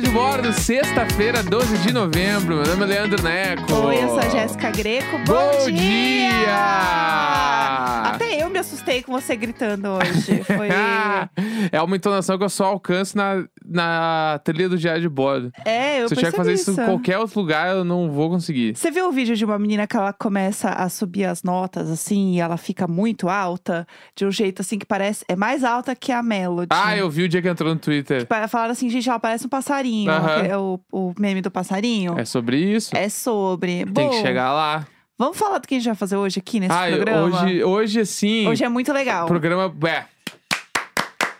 de Bordo, sexta-feira, 12 de novembro. Meu nome é Leandro Neco. Oi, eu sou a Jéssica Greco. Bom, Bom dia! dia! Assustei com você gritando hoje. Foi. é uma entonação que eu só alcanço na, na trilha do diário de bordo. é, eu Se eu tiver que fazer isso isso. em qualquer outro lugar, eu não vou conseguir. Você viu o vídeo de uma menina que ela começa a subir as notas assim e ela fica muito alta, de um jeito assim que parece. É mais alta que a Melody. Ah, eu vi o dia que entrou no Twitter. Pa- Falaram assim, gente, ela parece um passarinho. Aham. É o, o meme do passarinho. É sobre isso. É sobre. Tem que Bom, chegar lá. Vamos falar do que a gente vai fazer hoje aqui nesse Ai, programa? hoje, hoje assim. Hoje é muito legal. Programa. É,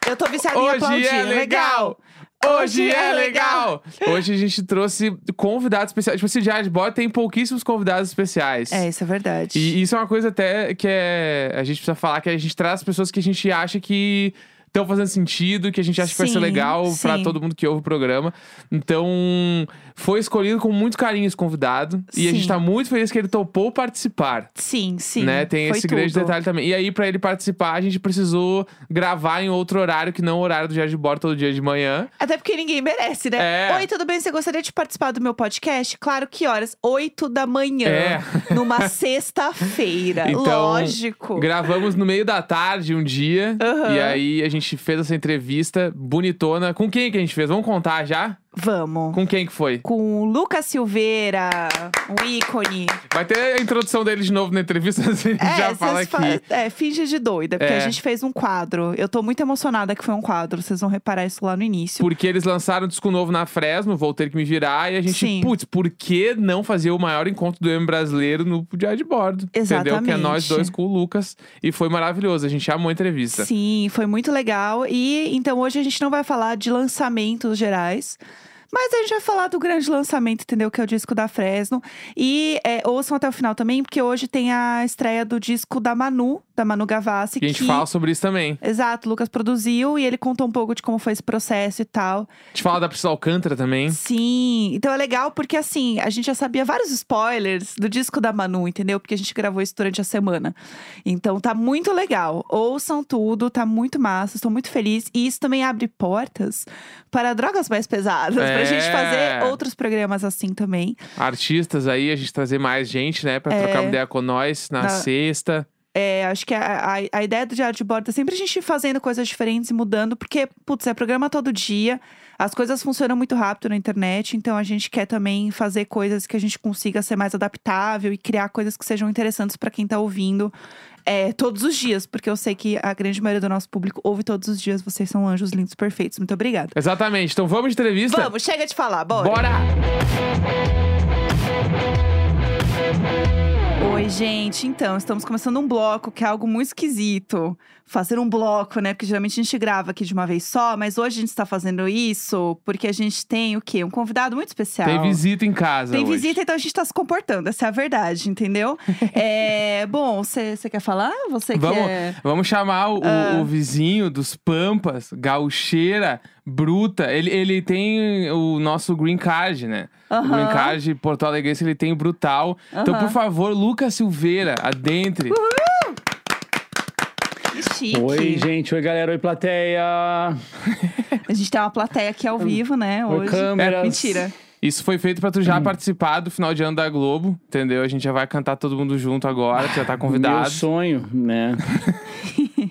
Eu tô viciada em Hoje aplaudir. é legal! Hoje é legal! Hoje a gente trouxe convidados especiais. Tipo assim, de Bordo tem pouquíssimos convidados especiais. É, isso é verdade. E isso é uma coisa até que é, a gente precisa falar, que a gente traz pessoas que a gente acha que estão fazendo sentido, que a gente acha que vai ser Sim, legal pra sim. todo mundo que ouve o programa. Então, foi escolhido com muito carinho esse convidado. E a Sim. gente tá muito feliz que ele topou participar. Sim, sim. né? Tem esse grande tudo. detalhe também. E aí, pra ele participar, a gente precisou gravar em outro horário que não o horário do Diário de Bordo todo dia de manhã. Até porque ninguém merece, né? É. Oi, tudo bem? Você gostaria de participar do meu podcast? Claro, que horas? Oito da manhã. É. Numa sexta-feira. Então, Lógico. Gravamos no meio da tarde um dia. Aham. E aí a gente fez essa entrevista bonitona. Com quem que a gente fez? Vamos contar já? Vamos. Com quem que foi? Com o Lucas Silveira, um ícone. Vai ter a introdução dele de novo na entrevista, a gente já cês fala fa- aqui. É, finge de doida, porque É. a gente fez um quadro. Eu tô muito emocionada que foi um quadro. Vocês vão reparar isso lá no início. Porque eles lançaram um disco novo na Fresno, vou ter que me virar. E a gente, Sim. putz, por que não fazer o maior encontro do M brasileiro no Diário de Bordo? Entendeu? Que é nós Exatamente. dois com o Lucas. E foi maravilhoso, a gente amou a entrevista. Sim, foi muito legal. E então hoje a gente não vai falar de lançamentos gerais. Mas a gente vai falar do grande lançamento, entendeu? Que é o disco da Fresno. E é, ouçam até o final também, porque hoje tem a estreia do disco da Manu, da Manu Gavassi. E a gente que... fala sobre isso também. Exato, o Lucas produziu e ele contou um pouco de como foi esse processo e tal. A gente fala da Priscila Alcântara também. Sim, então é legal porque assim, a gente já sabia vários spoilers do disco da Manu, entendeu? Porque a gente gravou isso durante a semana. Então tá muito legal. Ouçam tudo, tá muito massa, estou muito feliz. E isso também abre portas para drogas mais pesadas, pra gente É. fazer outros programas assim também. Artistas aí, a gente trazer mais gente, né? Pra É. trocar uma ideia com nós na Na- sexta. É, acho que a, a, a ideia do Diário de Bordo é sempre a gente fazendo coisas diferentes e mudando, porque, putz, é programa todo dia, as coisas funcionam muito rápido na internet, então a gente quer também fazer coisas que a gente consiga ser mais adaptável e criar coisas que sejam interessantes pra quem tá ouvindo é, todos os dias, porque eu sei que a grande maioria do nosso público ouve todos os dias. Vocês são anjos lindos, perfeitos. Muito obrigada. Exatamente. Então vamos de entrevista? Vamos, chega de falar, bora. Bora! Oi, gente. Então, estamos começando um bloco que é algo muito esquisito. Fazer um bloco, né? Porque geralmente a gente grava aqui de uma vez só, mas hoje a gente está fazendo isso porque a gente tem o quê? Um convidado muito especial. Tem visita em casa. Tem hoje. visita, então a gente tá se comportando, essa é a verdade, entendeu? é, bom, você quer falar? Você Vamos, quer. vamos chamar o, o- Ah. o vizinho dos Pampas, gaucheira, bruta. Ele, ele tem o nosso green card, né? O green card Porto Alegre, ele tem o brutal. Então, por favor, Lucas Silveira, adentre. Que chique. Oi, gente. Oi, galera. Oi, plateia. A gente tem uma plateia aqui ao vivo, né? Oi, Hoje. câmeras. Mentira. Isso foi feito pra tu Hum. já participar do final de ano da Globo, entendeu? A gente já vai cantar todo mundo junto agora, tu já tá Meu convidado. sonho, né?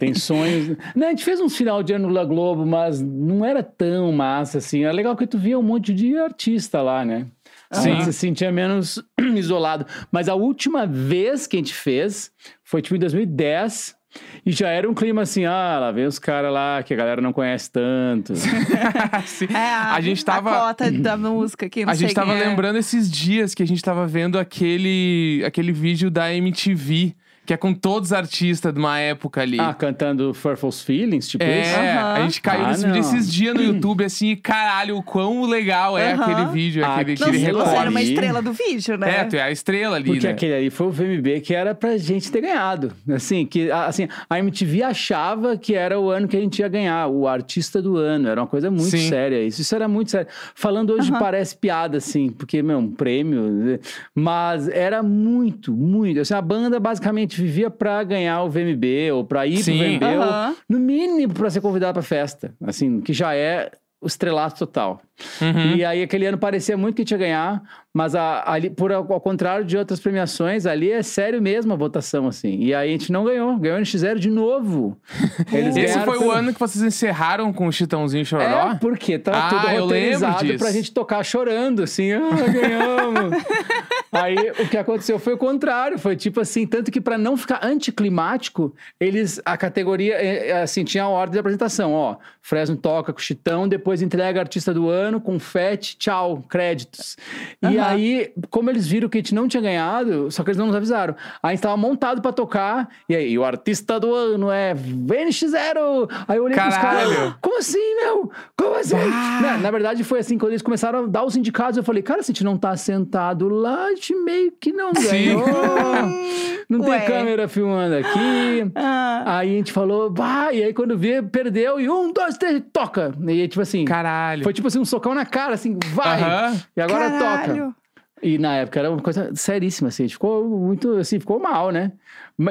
Tem sonhos. Não, a gente fez um final de ano da Globo, mas não era tão massa assim. Era legal que tu via um monte de artista lá, né? Sim. Se sentia menos isolado. Mas a última vez que a gente fez foi tipo em 2010. E já era um clima assim, ah, lá vem os caras lá que a galera não conhece tanto. Sim. É, a, A gente tava- A cota da música aqui, não A gente tava é. lembrando esses dias que a gente tava vendo aquele, aquele vídeo da MTV, que é com todos os artistas de uma época ali. ah, cantando Furful's Feelings, tipo É, isso? Aham. a gente caiu Ah, nesse vídeo não. esses dias no YouTube, assim, e caralho, o quão legal é aquele vídeo, Ah, aquele, aquele você, recorte. você era uma estrela do vídeo, né? É, tu é a estrela ali, Porque né? aquele ali foi o VMB que era pra gente ter ganhado. Assim, que, a- assim, a MTV achava que era o ano que a gente ia ganhar, o artista do ano. Era uma coisa muito Sim. séria. Isso, isso era muito sério. Falando hoje parece piada, assim, porque, meu, um prêmio. Mas era muito, muito. Assim, a banda basicamente vivia pra ganhar o VMB ou pra ir Sim. pro VMB, ou, Aham. no mínimo pra ser convidado pra festa. Assim, que já é o estrelato total. Uhum. E aí aquele ano parecia muito que tinha ganhar, mas a- ali, por ao, ao contrário de outras premiações, ali é sério mesmo a votação, assim. E aí a gente não ganhou, ganhou o NX0 de novo. Eles Esse foi o ano que vocês encerraram com o Chitãozinho Chororó? É, porque tá Ah, tudo eu lembro roteirizado pra gente tocar chorando, assim, ah, ganhamos. Aí o que aconteceu foi o contrário, foi tipo assim, tanto que pra não ficar anticlimático, eles, a categoria, eh, eh, assim, tinha a ordem de apresentação, ó, Fresno toca com o Chitão, depois entrega artista do ano, confete, tchau, créditos. E Aham. aí, como eles viram que a gente não tinha ganhado, só que eles não nos avisaram, aí a gente tava montado pra tocar, e aí, o artista do ano é VNX0! Aí eu olhei pros Caralho. caras, como assim, meu? Como assim? Ah. Na, na verdade, foi assim, quando eles começaram a dar os indicados, eu falei, cara, se a gente não tá sentado lá, gente meio que não ganhou. não tem Ué. câmera filmando aqui. Ah, Aí a gente falou, vai, e aí quando vê, perdeu, e um, dois, três, toca. E aí, tipo assim, Caralho. foi tipo assim, um socão na cara, assim, vai. Aham. E agora toca. caralho. E na época era uma coisa seríssima, assim, a gente ficou muito, assim, ficou mal, né?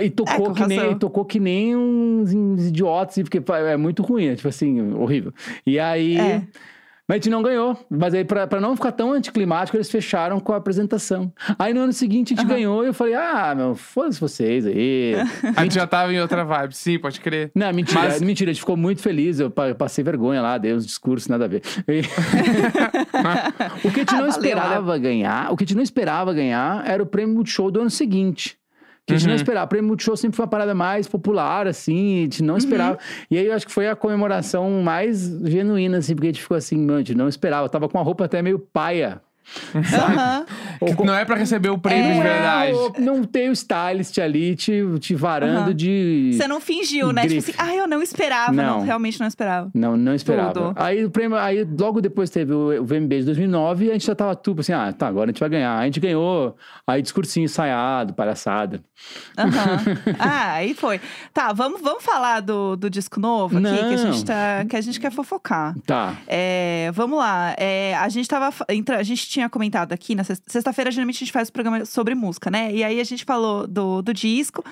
E tocou, É, que nem, tocou que nem uns, uns idiotas, assim, porque é muito ruim, é, tipo assim, horrível. E aí... É. Mas a gente não ganhou. Mas aí, pra, pra não ficar tão anticlimático, eles fecharam com a apresentação. Aí no ano seguinte a gente Aham. ganhou e eu falei, ah, meu, foda-se vocês aí. A gente já tava em outra vibe. Sim, pode crer. Não, mentira, Mas- mentira, a gente ficou muito feliz. Eu pa- passei vergonha lá, dei uns discursos, nada a ver. E- o que a gente Ah, não valeu, esperava ganhar, o que a gente não esperava ganhar era o prêmio Multishow do ano seguinte. Que a gente não Uhum. esperava. O prêmio Multishow sempre foi uma parada mais popular, assim, a gente Uhum. não esperava. E aí eu acho que foi a comemoração mais genuína, assim, porque a gente ficou assim, mano, a gente não esperava. Eu tava com a roupa até meio paia. Aham. Com- Não é pra receber o prêmio É. de verdade. Ou não tem o stylist ali te, te varando Aham. de. Você não fingiu, né? Tipo Grife. assim, ah, eu não esperava. Não, Não. realmente não esperava. Não, não esperava. Tudo. Aí o prêmio, aí logo depois teve o, o VMB de 2009 e a gente já tava tudo assim, ah, tá, agora a gente vai ganhar. A gente ganhou, aí discursinho ensaiado, palhaçada. Aham. ah, aí foi. Tá, vamos, vamos falar do, do disco novo aqui, que a, gente Não. tá, que a gente quer fofocar. Tá. É, vamos lá. É, a gente tava. entra- A gente tinha comentado aqui na sexta- sexta-feira, geralmente a gente faz o programa sobre música, né? E aí a gente falou do, do disco.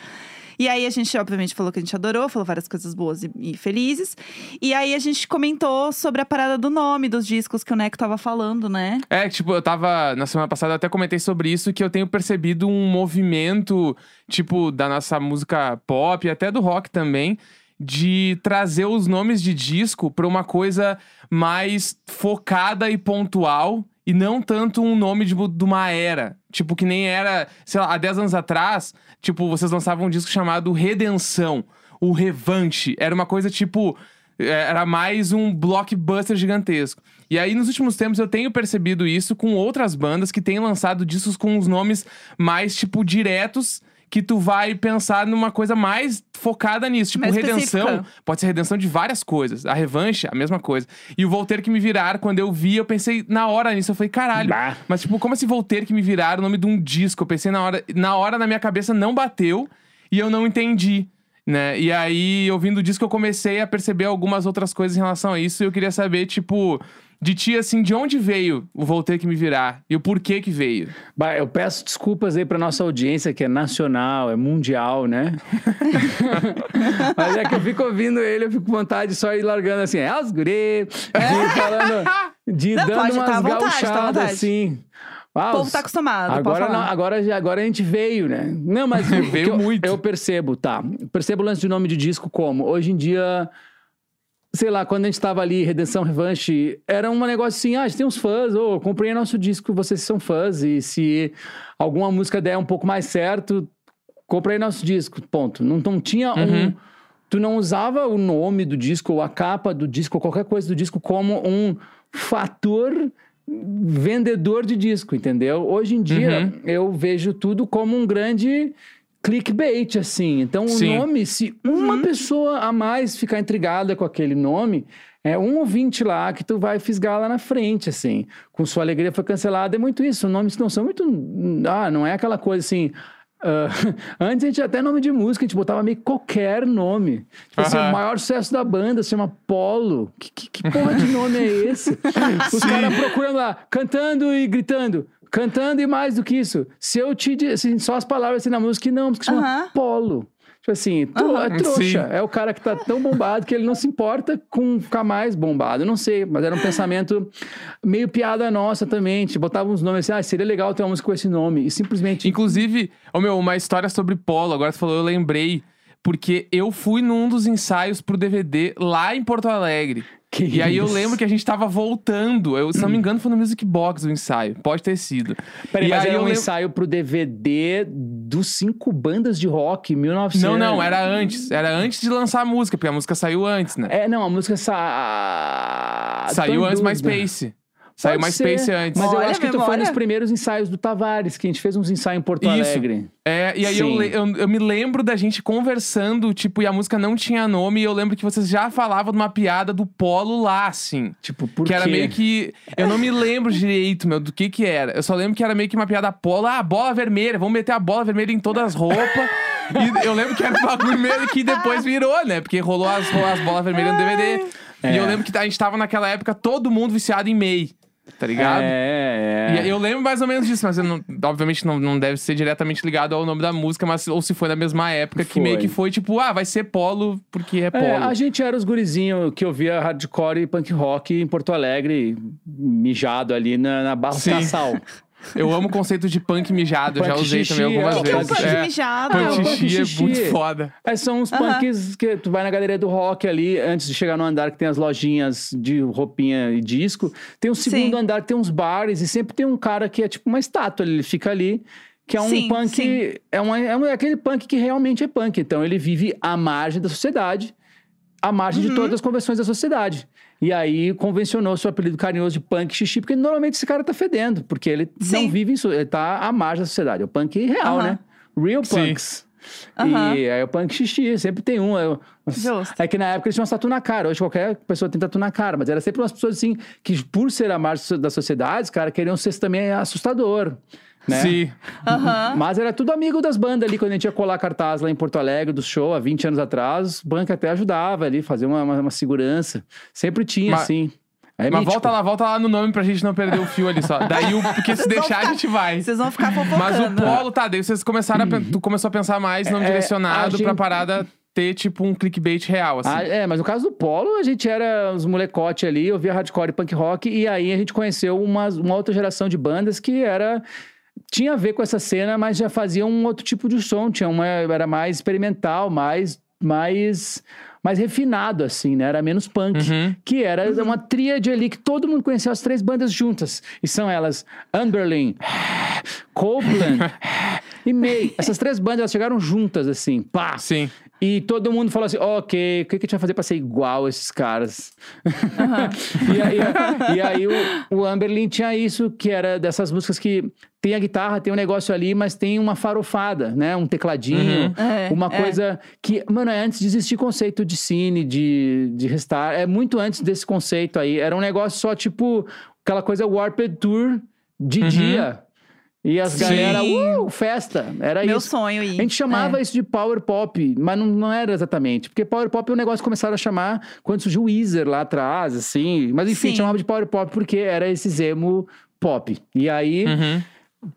E aí a gente, obviamente, falou que a gente adorou, falou várias coisas boas e, e felizes. E aí a gente comentou sobre a parada do nome dos discos que o Neco tava falando, né? É, tipo, eu tava. Na semana passada até comentei sobre isso, que eu tenho percebido um movimento, tipo, da nossa música pop e até do rock também, de trazer os nomes de disco pra uma coisa mais focada e pontual. E não tanto um nome de, de uma era. Tipo, que nem era, sei lá, há 10 anos atrás, tipo, vocês lançavam um disco chamado Redenção. O Revanche. Era uma coisa tipo. é, Era mais um blockbuster gigantesco. E aí, nos últimos tempos, eu tenho percebido isso com outras bandas que têm lançado discos com os nomes mais, tipo, diretos. Que tu vai pensar numa coisa mais focada nisso. Tipo, Mais redenção. específica. Pode ser redenção de várias coisas. A revanche, a mesma coisa. E o Voltaire que me virar, quando eu vi, eu pensei na hora nisso. Eu falei, caralho. Bah. Mas, tipo, como esse Voltaire que me virar o nome de um disco? Eu pensei na hora. Na hora, na minha cabeça, não bateu. E eu não entendi. Né? E aí, ouvindo o disco, eu comecei a perceber algumas outras coisas em relação a isso. E eu queria saber, tipo, de ti, assim, de onde veio o Voltaire que me virar? E o porquê que veio? Bah, eu peço desculpas aí pra nossa audiência, que é nacional, é mundial, né? Mas é que eu fico ouvindo ele, eu fico com vontade de só ir largando assim, é os guri, e falando, de Não, dando pode, tá umas à vontade, tá assim. Ah, O povo tá acostumado. Agora, não, agora, agora a gente veio, né? Não, mas Veio eu, muito. Eu percebo, tá. Eu percebo o lance de nome de disco como. Hoje em dia, sei lá, quando a gente tava ali, Redenção Revanche, era um negócio assim: ah, a gente tem uns fãs, ô, comprei nosso disco, vocês são fãs, e se alguma música der um pouco mais certo, comprei nosso disco, ponto. Não, não tinha um. Uhum. Tu não usava o nome do disco, ou a capa do disco, ou qualquer coisa do disco como um fator vendedor de disco, entendeu? Hoje em dia, Uhum. eu vejo tudo como um grande clickbait, assim. Então, o Sim. nome, se uma pessoa a mais ficar intrigada com aquele nome, é um ouvinte lá que tu vai fisgar lá na frente, assim. Com sua alegria foi cancelada, é muito isso. Nomes que não são muito... Ah, não é aquela coisa assim... ah, antes a gente até nome de música, a gente botava meio qualquer nome. Tipo assim, o maior sucesso da banda se chama Polo. Que, que, que porra de nome é esse? Os caras procurando lá, cantando e gritando. Cantando e mais do que isso. Se eu te disse, assim, só as palavras assim na música, não, porque chama Aham. Polo. Tipo assim, Aham. é trouxa. Sim. É o cara que tá tão bombado que ele não se importa com ficar mais bombado. Não sei, mas era um pensamento meio piada nossa também. Tipo, botava uns nomes assim, ah, seria legal ter uma música com esse nome. E simplesmente. Inclusive, ô meu, uma história sobre polo, agora você falou, eu lembrei. Porque eu fui num dos ensaios pro DVD lá em Porto Alegre. Que E aí eu lembro que a gente tava voltando. Eu, se não me engano, foi no Music Box o ensaio. Pode ter sido. Peraí, e mas aí era um lembro- ensaio pro DVD dos cinco bandas de rock, 1900. Não, não, era antes. Era antes de lançar a música, porque a música saiu antes, né? É, não, a música sa... saiu tô antes dúvida. MySpace. Saiu MySpace ser, antes. Mas eu Olha acho que tu foi nos primeiros ensaios do Tavares, que a gente fez uns ensaios em Porto Isso. Alegre. É, e aí eu, Sim. le- eu, eu me lembro da gente conversando, tipo, e a música não tinha nome, e eu lembro que vocês já falavam de uma piada do polo lá, assim. Tipo, por que era quê? meio que. Eu não me lembro direito, meu, do que que era. Eu só lembro que era meio que uma piada polo. Ah, bola vermelha, vamos meter a bola vermelha em todas as roupas. e eu lembro que era um bagulho meio que depois virou, né? Porque rolou as, rolou as bolas vermelhas no DVD. É. E eu lembro que a gente tava naquela época todo mundo viciado em MEI. Tá ligado? É, é. E eu lembro mais ou menos disso, mas não- obviamente não, não deve ser diretamente ligado ao nome da música, mas ou se foi na mesma época, que Foi. meio que foi tipo, ah, vai ser polo porque é polo. É, a gente era os gurizinhos que ouvia hardcore e punk rock em Porto Alegre, mijado ali na, na Barra Sim. Cassal. Eu amo o conceito de punk mijado, já Punk usei xixi, também algumas é, O que, que é um vezes. punk É. mijado? Punk Ah, o punk xixi é xixi. muito foda. Aí são os Aham. punks que tu vai na galeria do rock ali, antes de chegar no andar que tem as lojinhas de roupinha e disco. Tem o segundo Sim. andar que tem uns bares e sempre tem um cara que é tipo uma estátua, ele fica ali. Que é um Sim, punk. sim. É, uma, é um- é aquele punk que realmente é punk. Então ele vive à margem da sociedade, à margem Uhum. de todas as convenções da sociedade. E aí convencionou seu apelido carinhoso de punk xixi, porque normalmente esse cara tá fedendo, porque ele Sim. não vive isso, ele tá à margem da sociedade. É o punk real, Aham. né? Real Sim. punks. E aí o punk xixi, sempre tem um. É, Justo. é que na época eles tinham tatu na cara. Hoje qualquer pessoa tem tatu na cara. Mas era sempre umas pessoas assim, que por ser a margem da sociedade, os caras queriam ser também assustador. Né? Sim. Aham. Mas era tudo amigo das bandas ali, quando a gente ia colar cartaz lá em Porto Alegre, do show, há 20 anos atrás, o banco até ajudava ali, fazer uma, uma, uma segurança. Sempre tinha, Mas- assim. É Mas mítico. volta lá, volta lá no nome pra gente não perder o fio ali só. Daí, o, porque se deixar, a ficar- gente vai. Vocês vão ficar fofocando. Mas o polo, tá, daí vocês começaram a, pen- tu começou a pensar mais nome É, direcionado a pra gente- parada ter, tipo, um clickbait real, assim. Ah, é, mas no caso do Polo, a gente era os molecote ali, eu via hardcore e punk rock, e aí a gente conheceu uma, uma outra geração de bandas que era. Tinha a ver com essa cena, mas já fazia um outro tipo de som, tinha uma, era mais experimental, mais, mais, mais refinado, assim, né? Era menos punk. Uhum. Que era uma tríade ali que todo mundo conhecia as três bandas juntas. E são elas Underling, Copeland e May. Essas três bandas elas chegaram juntas, assim, pá! Sim. E todo mundo falou assim: ok, o que, que a gente vai fazer pra ser igual a esses caras? e aí, e aí o, o Amberlin tinha isso, que era dessas músicas que tem a guitarra, tem um negócio ali, mas tem uma farofada, né? Um tecladinho, Uhum. É, uma é. coisa que, mano, é antes de existir conceito de cine, de, de restar, é muito antes desse conceito aí. Era um negócio só tipo aquela coisa Warped Tour de Uhum. dia. E as Sim. galera, uh, festa. Era Meu isso. sonho ir. A gente chamava É. isso de power pop, mas não, não era exatamente. Porque power pop é um negócio que começaram a chamar quando surgiu o Weezer lá atrás, assim. Mas enfim, Sim. chamava de power pop porque era esse emo pop. E aí, Uhum.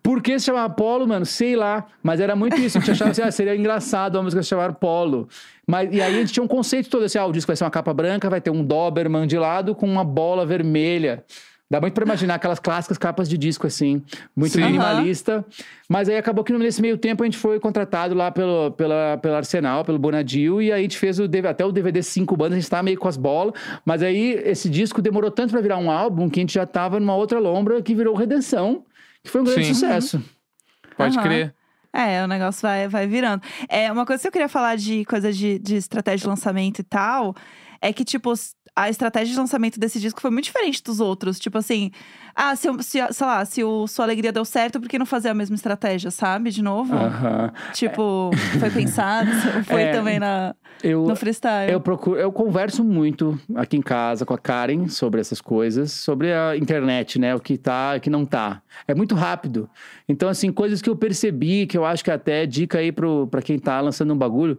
por que se chamava Polo, mano? Sei lá. Mas era muito isso. A gente achava assim, ah, seria engraçado a música se chamar Polo. Mas, e aí a gente tinha um conceito todo assim, ah, o disco vai ser uma capa branca, vai ter um Doberman de lado com uma bola vermelha. Dá muito pra imaginar aquelas clássicas capas de disco, assim, muito Sim. minimalista. Mas aí acabou que nesse meio tempo a gente foi contratado lá pelo, pela, pelo Arsenal, pelo Bonadil, e aí a gente fez o, até o DVD cinco bandas, a gente tava meio com as bolas. Mas aí esse disco demorou tanto pra virar um álbum que a gente já tava numa outra lombra que virou Redenção, que foi um grande Sim. sucesso. Pode Aham. crer. É, o negócio vai, vai virando. É, uma coisa que eu queria falar de coisa de, de estratégia de lançamento e tal, é que, tipo, a estratégia de lançamento desse disco foi muito diferente dos outros. Tipo assim, ah, se, eu- se sei lá, se o Sua Alegria deu certo, por que não fazer a mesma estratégia, sabe? De novo? Aham. Tipo, foi pensado, foi É, também na, Eu, no freestyle. Eu procuro, eu converso muito aqui em casa com a Karen sobre essas coisas, sobre a internet, né? O que tá, o que não tá. É muito rápido. Então, assim, coisas que eu percebi, que eu acho que até é dica aí pro, pra quem tá lançando um bagulho.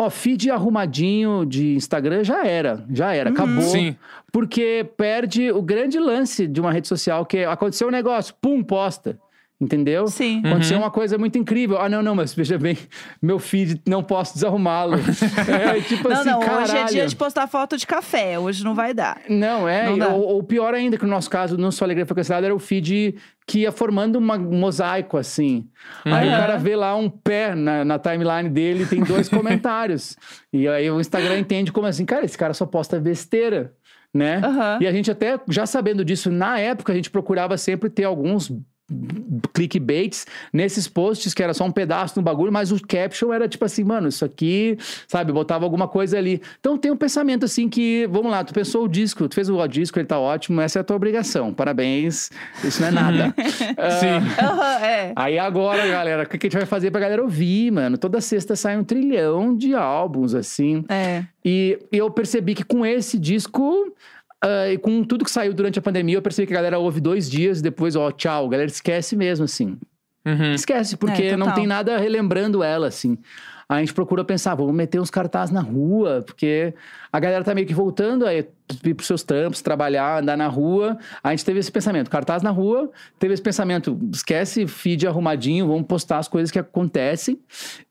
Ó, feed arrumadinho de Instagram já era, já era, acabou. Sim. Porque perde o grande lance de uma rede social, que é, aconteceu um negócio, pum, posta. Entendeu? Sim. Aconteceu Uhum. uma coisa muito incrível. Ah, não, não, mas veja bem, meu feed não posso desarrumá-lo. é tipo não, assim, não, caralho. hoje é dia de postar foto de café, hoje não vai dar. Não, é. Não ou, ou pior ainda, que no nosso caso, não só Alegria foi cancelado, era o feed que ia formando uma- um mosaico, assim. Aí o Uhum. cara vê lá um pé na, na timeline dele e tem dois comentários. E aí o Instagram entende como assim, cara, esse cara só posta besteira. Né? Aham. E a gente até, já sabendo disso, na época a gente procurava sempre ter alguns clickbaits nesses posts que era só um pedaço do bagulho, mas o caption era tipo assim, mano, isso aqui, sabe, botava alguma coisa ali. Então tem um pensamento assim que, vamos lá, tu pensou o disco, tu fez o disco, ele tá ótimo, essa é a tua obrigação, parabéns, isso não é nada. Sim. Aham, é. Aí agora, galera, o que que a gente vai fazer pra galera ouvir, mano? Toda sexta sai um trilhão de álbuns, assim. É. E eu percebi que com esse disco, ah, e com tudo que saiu durante a pandemia, eu percebi que a galera ouve dois dias, depois, ó, tchau. A galera esquece mesmo, assim. Uhum. Esquece, porque É, não tem nada relembrando ela, assim. A gente procura pensar, vamos meter uns cartazes na rua, porque a galera tá meio que voltando a ir pros seus trampos, trabalhar, andar na rua. A gente teve esse pensamento, cartaz na rua, teve esse pensamento, esquece feed arrumadinho, vamos postar as coisas que acontecem.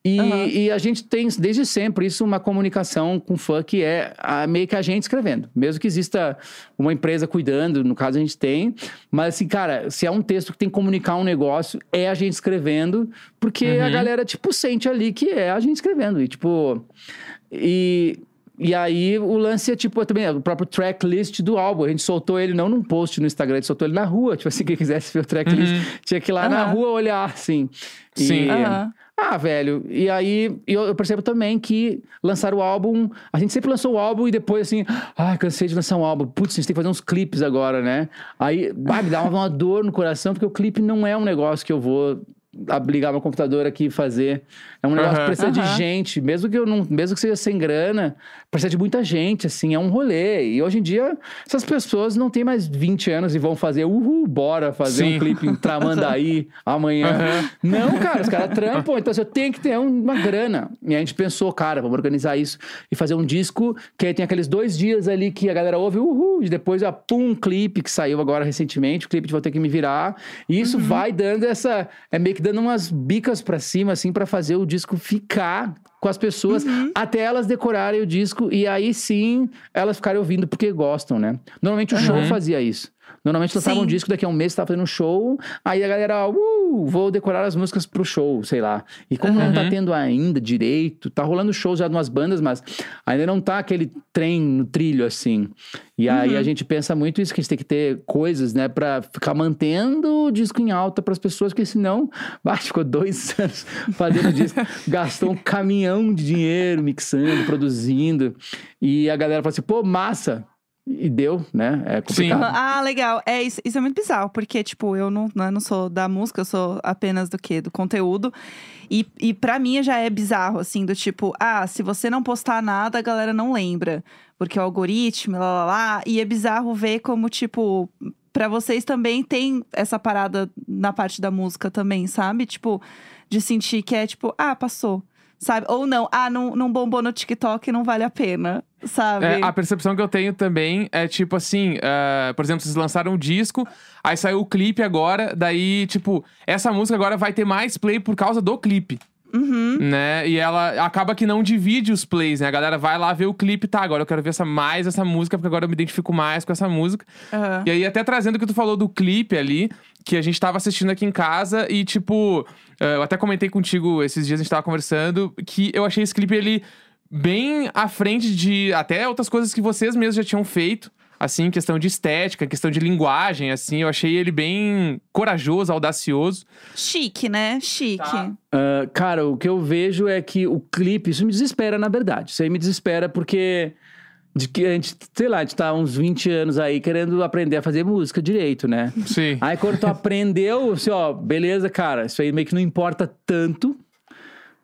E, Aham. e a gente tem, desde sempre, isso, uma comunicação com fã que é a- meio que a gente escrevendo. Mesmo que exista uma empresa cuidando, no caso a gente tem. Mas assim, cara, se é um texto que tem que comunicar um negócio, é a gente escrevendo, porque a Uhum. galera, tipo, sente ali que é a gente escrevendo. E, tipo. E. E aí, o lance é, tipo, também, o próprio tracklist do álbum. A gente soltou ele não num post no Instagram, a gente soltou ele na rua. Tipo assim, quem quisesse ver o tracklist, Uhum. tinha que ir lá na Aham. rua olhar, assim. E- Sim. Aham. ah, velho, e aí eu, percebo também que lançar o álbum. A gente sempre lançou o álbum e depois assim, ah, cansei de lançar um álbum. Putz, a gente tem que fazer uns clipes agora, né? Aí, bah, me dá uma, uma dor no coração, porque o clipe não é um negócio que eu vou ligar meu computador aqui e fazer. É um negócio que Aham. precisa de Aham. gente, mesmo que eu não, mesmo que seja sem grana, precisa de muita gente, assim, é um rolê. E hoje em dia, essas pessoas não têm mais 20 anos e vão fazer, uhul, bora fazer Sim. um clipe em Tramandaí amanhã. Aham. Não, cara, os caras trampam, então assim, eu tenho que ter um- uma grana. E a gente pensou, cara, vamos organizar isso e fazer um disco que aí tem aqueles dois dias ali que a galera ouve, uhul, e depois, ó, pum, um clipe que saiu agora recentemente, o clipe de Vou Ter Que Me Virar. E isso vai dando essa, é meio que dando umas bicas pra cima, assim, pra fazer o disco ficar com as pessoas até elas decorarem o disco e aí sim elas ficarem ouvindo porque gostam, né? Normalmente o show Uhum. fazia isso. Normalmente lançava um disco, daqui a um mês tava fazendo um show, aí a galera, uh, vou decorar as músicas pro show, sei lá. E como não tá Uhum. tendo ainda direito, tá rolando shows já de umas bandas, mas ainda não tá aquele trem no trilho assim. E aí Uhum. a gente pensa muito isso, que a gente tem que ter coisas, né, pra ficar mantendo o disco em alta pras pessoas, porque senão, bah, ficou dois anos fazendo disco, gastou um caminhão de dinheiro mixando, produzindo, e a galera fala assim, pô, massa. E deu, né? É complicado. Aham. Ah, legal. É, isso, isso é muito bizarro, porque, tipo, eu não, né, não sou da música, eu sou apenas do quê? Do conteúdo. E, e para mim já é bizarro, assim, do tipo, ah, se você não postar nada, a galera não lembra. Porque o algoritmo, lá, lá, lá. E é bizarro ver como, tipo, pra vocês também tem essa parada na parte da música também, sabe? Tipo, de sentir que é tipo, ah, passou. Sabe? Ou não, ah, não, não bombou no TikTok, não vale a pena, sabe? É, a percepção que eu tenho também é tipo assim, ah, por exemplo, vocês lançaram um disco, aí saiu o clipe agora, daí, tipo, essa música agora vai ter mais play por causa do clipe. Uhum. Né? E ela acaba que não divide os plays, né? A galera vai lá ver o clipe, tá? Agora eu quero ver essa, mais essa música, porque agora eu me identifico mais com essa música. Aham. E aí, até trazendo o que tu falou do clipe ali, que a gente tava assistindo aqui em casa e, tipo, eh, eu até comentei contigo esses dias, a gente tava conversando, que eu achei esse clipe ele bem à frente de até outras coisas que vocês mesmos já tinham feito. Assim, questão de estética, questão de linguagem, assim, eu achei ele bem corajoso, audacioso. Chique, né? Chique. Tá. Ah, cara, o que eu vejo é que o clipe, isso me desespera, na verdade. Isso aí me desespera porque de que a gente, sei lá, a gente tá há uns 20 anos aí querendo aprender a fazer música direito, né? Sim. Aí quando tu aprendeu, assim, ó, beleza, cara, isso aí meio que não importa tanto.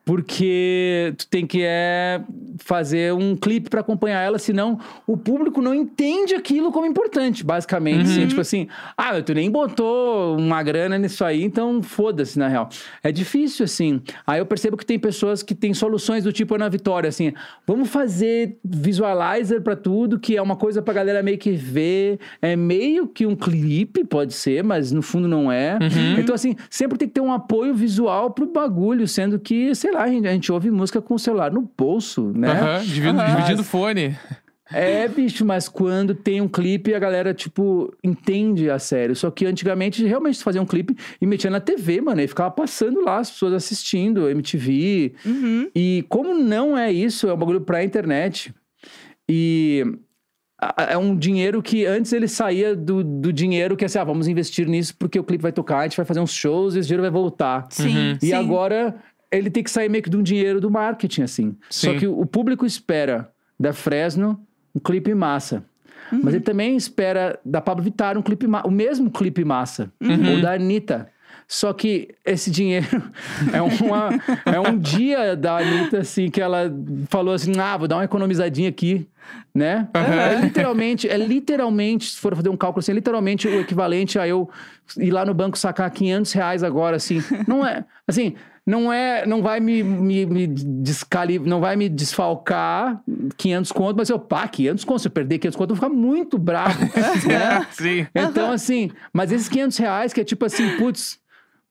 Porque tu tem que é, fazer um clipe pra acompanhar ela, senão o público não entende aquilo como importante, basicamente. assim, Uhum. tipo assim, ah, tu nem botou uma grana nisso aí, então foda-se, na real. É difícil, assim. Aí eu percebo que tem pessoas que têm soluções do tipo Ana Vitória, assim, vamos fazer visualizer pra tudo, que é uma coisa pra galera meio que ver, é meio que um clipe, pode ser, mas no fundo não é. Uhum. Então, assim, sempre tem que ter um apoio visual pro bagulho, sendo que, sei lá, a gente, a gente ouve música com o celular no bolso, né? Aham, dividindo, dividindo fone. É, bicho, mas quando tem um clipe, a galera, tipo, entende a sério. Só que antigamente, realmente, tu fazia um clipe e metia na TV, mano, e ficava passando lá, as pessoas assistindo, MTV. Uhum. E como não é isso, é um bagulho pra internet. E é um dinheiro que antes ele saía do, do dinheiro que é assim, ah, vamos investir nisso porque o clipe vai tocar, a gente vai fazer uns shows e esse dinheiro vai voltar. Sim, Uhum. E sim. agora ele tem que sair meio que de um dinheiro do marketing, assim. Só Sim. que o público espera da Fresno um clipe massa. Uhum. Mas ele também espera da Pablo Vittar um clipe o mesmo clipe massa. Uhum. Ou da Anitta. Só que esse dinheiro é, uma, é um dia da Anitta, assim, que ela falou assim: ah, vou dar uma economizadinha aqui, né? Aham. É literalmente, é literalmente, se for fazer um cálculo assim, é literalmente o equivalente a eu ir lá no banco sacar 500 reais agora, assim. Não é, assim, não é, não vai me, me, me descali, não vai me desfalcar 500 conto, mas eu, pá, 500 conto, se eu perder 500 conto, eu vou ficar muito bravo, né? Sim. Então, assim, mas esses 500 reais, que é tipo assim, putz,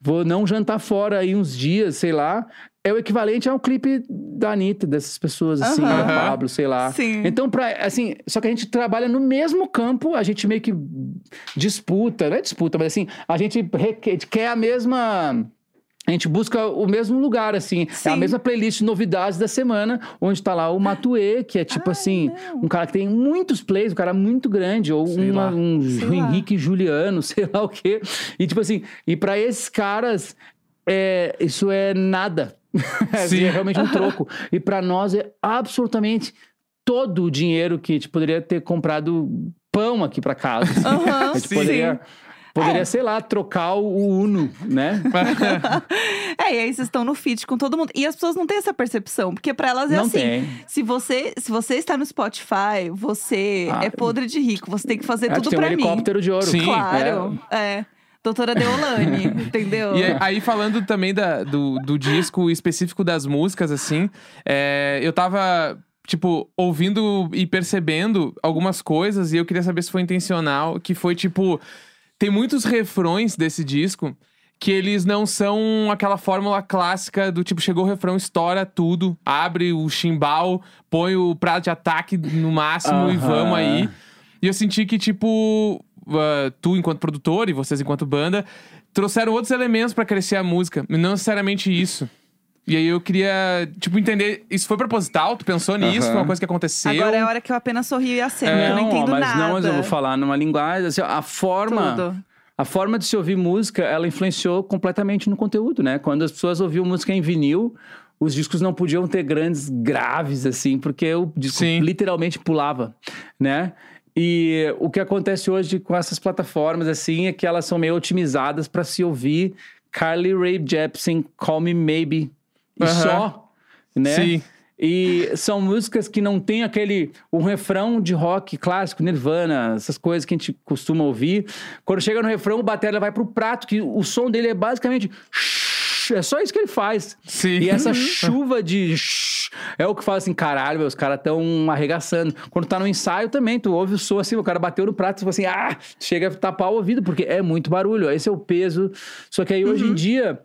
vou não jantar fora aí uns dias, sei lá, é o equivalente a um clipe da Anitta, dessas pessoas, assim, Aham. da Pablo, sei lá. Sim. Então, pra, assim, só que a gente trabalha no mesmo campo, a gente meio que disputa, não é disputa, mas assim, a gente quer a mesma. A gente busca o mesmo lugar, assim. É a Sim. mesma playlist de novidades da semana, onde tá lá o Matuê, que é tipo assim, não. um cara que tem muitos plays, um cara muito grande, ou uma- lá. um Sei lá. Henrique Juliano, sei lá o quê. E tipo assim, e para esses caras, é, isso é nada. Assim, Sim. é realmente um troco. E para nós é absolutamente todo o dinheiro que a gente poderia ter comprado pão aqui para casa. assim. Aham, A gente sim. poderia, poderia sei lá, trocar o Uno, né? É, e aí vocês estão no feed com todo mundo. E as pessoas não têm essa percepção, porque pra elas é Não assim. tem. Se você, se você está no Spotify, você Ah, é podre de rico. Você tem que fazer Ah, tudo tem um mim. helicóptero de ouro. Sim. Claro. É. Doutora Deolane, entendeu? E aí, falando também da- do, do disco específico das músicas, assim, é, eu tava, tipo, ouvindo e percebendo algumas coisas e eu queria saber se foi intencional, que foi, tipo, tem muitos refrões desse disco que eles não são aquela fórmula clássica do tipo, chegou o refrão, estoura tudo, abre o chimbal, põe o prato de ataque no máximo e vamos aí. E eu senti que, tipo, ah, tu enquanto produtor e vocês enquanto banda, trouxeram outros elementos pra crescer a música, e não necessariamente isso. E aí eu queria, tipo, entender, isso foi proposital? Tu pensou nisso? Foi uma coisa que aconteceu? Agora é a hora que eu apenas sorrio e aceno, É, eu não entendo mas nada. não, mas eu vou falar numa linguagem. assim, a forma. Tudo. A forma de se ouvir música, ela influenciou completamente no conteúdo, né? Quando as pessoas ouviam música em vinil, os discos não podiam ter grandes graves, assim, porque o disco Sim. literalmente pulava, né? E o que acontece hoje com essas plataformas, assim, é que elas são meio otimizadas para se ouvir Carly Rae Jepsen, Call Me Maybe, e só, né? Sim. E são músicas que não tem aquele. um refrão de rock clássico, Nirvana, essas coisas que a gente costuma ouvir. Quando chega no refrão, o batera vai pro prato, que o som dele é basicamente. É só isso que ele faz. Sim. E essa chuva de. É o que fala assim, caralho, meu, os caras tão arregaçando. Quando tá no ensaio também, tu ouve o som assim, o cara bateu no prato e fala assim, ah, chega a tapar o ouvido, porque é muito barulho. Esse é o peso. Só que aí hoje em dia.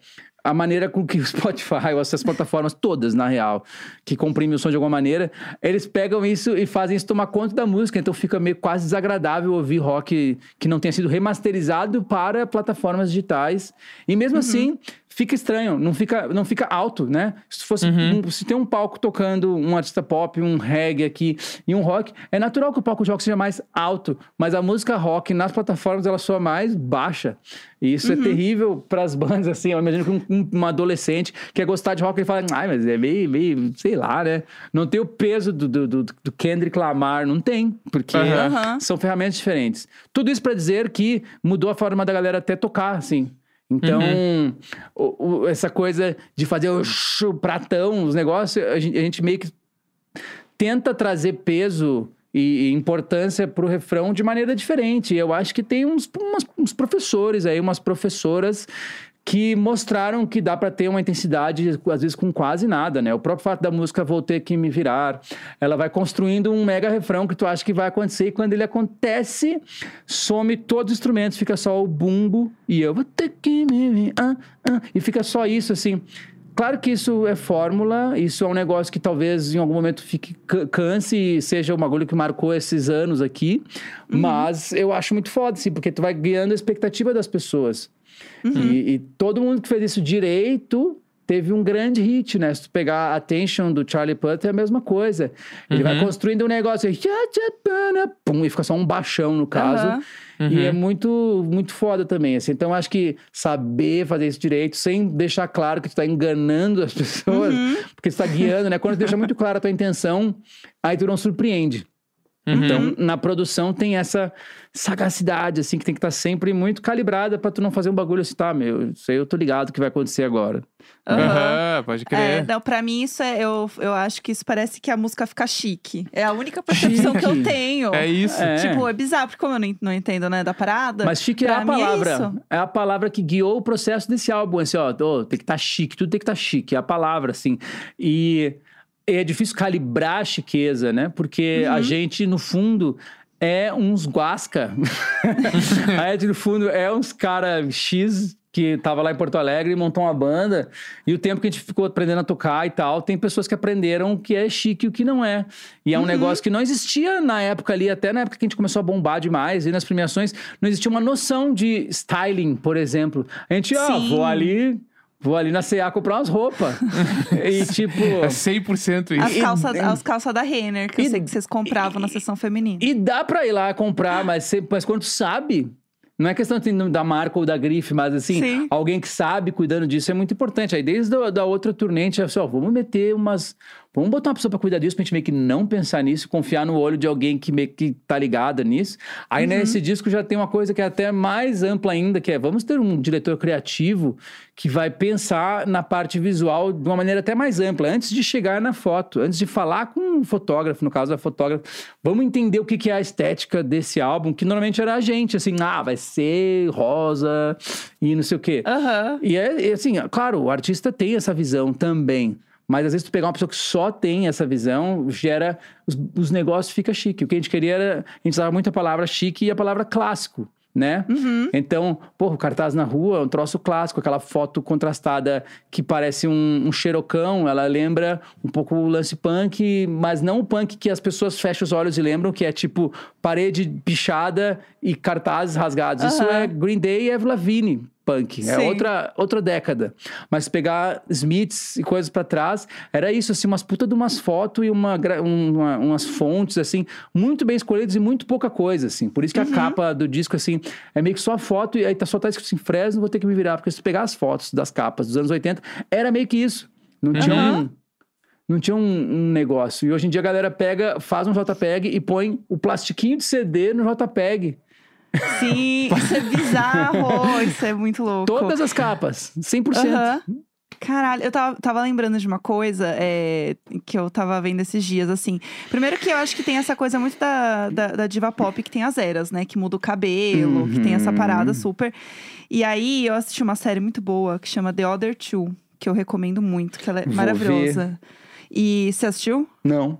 A maneira com que o Spotify ou essas plataformas todas, na real, que comprimem o som de alguma maneira, eles pegam isso e fazem isso tomar conta da música. Então fica meio quase desagradável ouvir rock que não tenha sido remasterizado para plataformas digitais. E mesmo assim, fica estranho, não fica, não fica alto, né? Se fosse um- se tem um palco tocando um artista pop, um reggae aqui e um rock, é natural que o palco de rock seja mais alto, mas a música rock nas plataformas ela soa mais baixa. E isso é terrível para as bandas assim. Eu imagino que um, um- um adolescente quer gostar de rock e fala, ai, mas é meio, meio, sei lá, né? Não tem o peso do, do, do- do Kendrick Lamar, não tem, porque são ferramentas diferentes. Tudo isso para dizer que mudou a forma da galera até tocar, assim. Então, Uhum. o- o- essa coisa de fazer o, o pratão, os negócios, a gente, a gente meio que tenta trazer peso e, e importância pro refrão de maneira diferente. Eu acho que tem uns, umas- uns professores aí, umas professoras que mostraram que dá pra ter uma intensidade, às vezes com quase nada, né? O próprio fato da música Vou Ter Que Me Virar, ela vai construindo um mega refrão que tu acha que vai acontecer e quando ele acontece, some todos os instrumentos, fica só o bumbo e eu vou ter que me virar, ah, e fica só isso, assim. Claro que isso é fórmula, isso é um negócio que talvez em algum momento fique ca- canse e seja um bagulho que marcou esses anos aqui, mas eu acho muito foda, assim, porque tu vai guiando a expectativa das pessoas. E, e todo mundo que fez isso direito teve um grande hit, né? Se tu pegar Attention do Charlie Puth é a mesma coisa. Ele vai Uhum. construindo um negócio e pum, e fica só um baixão no caso. Aham. E Uhum. é muito, muito foda também, assim. Então, acho que saber fazer isso direito, sem deixar claro que tu tá enganando as pessoas, porque tu tá guiando, né? Quando tu deixa muito clara a tua intenção, aí tu não surpreende. Uhum. Então, na produção tem essa sagacidade, assim, que tem que estar sempre muito calibrada pra tu não fazer um bagulho assim, tá, meu, isso aí eu tô ligado que vai acontecer agora. Aham. Aham, pode É, crer. não, pra mim isso é. Eu, eu acho que isso parece que a música fica chique. É a única percepção que eu tenho. É isso. É. Tipo, é bizarro, porque como eu não, não entendo, né, da parada. Mas chique é a mim palavra. isso. É, a palavra que guiou o processo desse álbum. Assim, ó, tem que estar chique, tudo tem que estar chique. É a palavra, assim. E é difícil calibrar a chiqueza, né? Porque Uhum. a gente, no fundo, é uns guasca. a gente, no fundo, é uns cara X que tava lá em Porto Alegre e montou uma banda. E o tempo que a gente ficou aprendendo a tocar e tal, tem pessoas que aprenderam o que é chique e o que não é. E é um negócio que não existia na época ali, até na época que a gente começou a bombar demais, e nas premiações, não existia uma noção de styling, por exemplo. A gente, ó, Sim. vou ali, vou ali na C&A comprar umas roupas. e tipo... É 100% isso. As calças as calça da Renner, que E- eu sei que vocês compravam na seção feminina. E dá pra ir lá comprar, mas, você- mas quando tu sabe, não é questão assim, da marca ou da grife, mas assim, Sim. alguém que sabe cuidando disso é muito importante. Aí desde a, da outra turnê, a gente assim, ó, vamos meter umas. Vamos botar uma pessoa pra cuidar disso, pra gente meio que não pensar nisso, confiar no olho de alguém que meio que tá ligada nisso. Aí Uhum. nesse disco já tem uma coisa que é até mais ampla ainda, que é vamos ter um diretor criativo que vai pensar na parte visual de uma maneira até mais ampla, antes de chegar na foto, antes de falar com um fotógrafo, no caso da fotógrafa, vamos entender o que que é a estética desse álbum, que normalmente era a gente, assim, ah, vai ser rosa e não sei o quê. Aham. E é, e assim, claro, o artista tem essa visão também. Mas às vezes tu pegar uma pessoa que só tem essa visão, gera. Os, os negócios fica chique. O que a gente queria era. A gente usava muito a palavra chique e a palavra clássico, né? Uhum. Então, porra, o cartaz na rua é um troço clássico, aquela foto contrastada que parece um, um xerocão, ela lembra um pouco o lance punk, mas não o punk que as pessoas fecham os olhos e lembram, que é tipo parede pichada e cartazes rasgados. Isso Aham. é Green Day e Avril Lavigne punk. É Sim. outra, outra década. Mas pegar Smiths e coisas pra trás, era isso, assim, umas puta de umas fotos e uma, uma- umas fontes, assim, muito bem escolhidas e muito pouca coisa, assim. Por isso que a capa do disco, assim, é meio que só a foto e aí tá, só tá escrito assim, Fresno, vou ter que me virar. Porque se pegar as fotos das capas dos anos 80, era meio que isso. Não tinha Aham. um... Não tinha um, um negócio. E hoje em dia a galera pega, faz um JPEG e põe o plastiquinho de CD no JPEG. Sim, isso é bizarro. isso é muito louco. Todas as capas. 100%. Aham. Caralho, eu tava, tava lembrando de uma coisa é, que eu tava vendo esses dias, assim. Primeiro que eu acho que tem essa coisa muito da, da, da diva pop que tem as eras, né? Que muda o cabelo, que tem essa parada Uhum. super. E aí eu assisti uma série muito boa que chama The Other Two, que eu recomendo muito, que ela é Vou maravilhosa. E você assistiu? Não.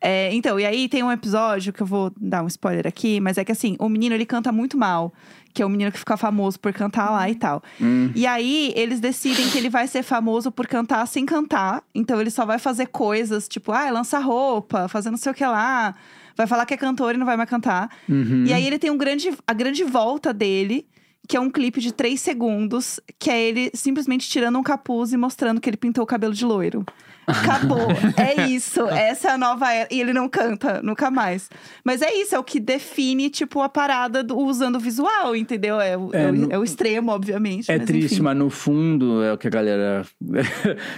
É, então, e aí tem um episódio que eu vou dar um spoiler aqui, mas é que assim, o menino ele canta muito mal, que é o menino que fica famoso por cantar lá e tal. Hum. E aí eles decidem que ele vai ser famoso por cantar sem cantar, então ele só vai fazer coisas tipo, ah, lança roupa, fazer não sei o que lá, vai falar que é cantor e não vai mais cantar. Uhum. E aí ele tem um grande, a grande volta dele. Que é um clipe de três segundos, que é ele simplesmente tirando um capuz e mostrando que ele pintou o cabelo de loiro. Acabou. é isso. Essa é a nova era. E ele não canta nunca mais. Mas é isso, é o que define, tipo, a parada do, usando o visual, entendeu? É, o- É, é no- é o extremo, obviamente. É mas triste, enfim. mas no fundo é o que a galera.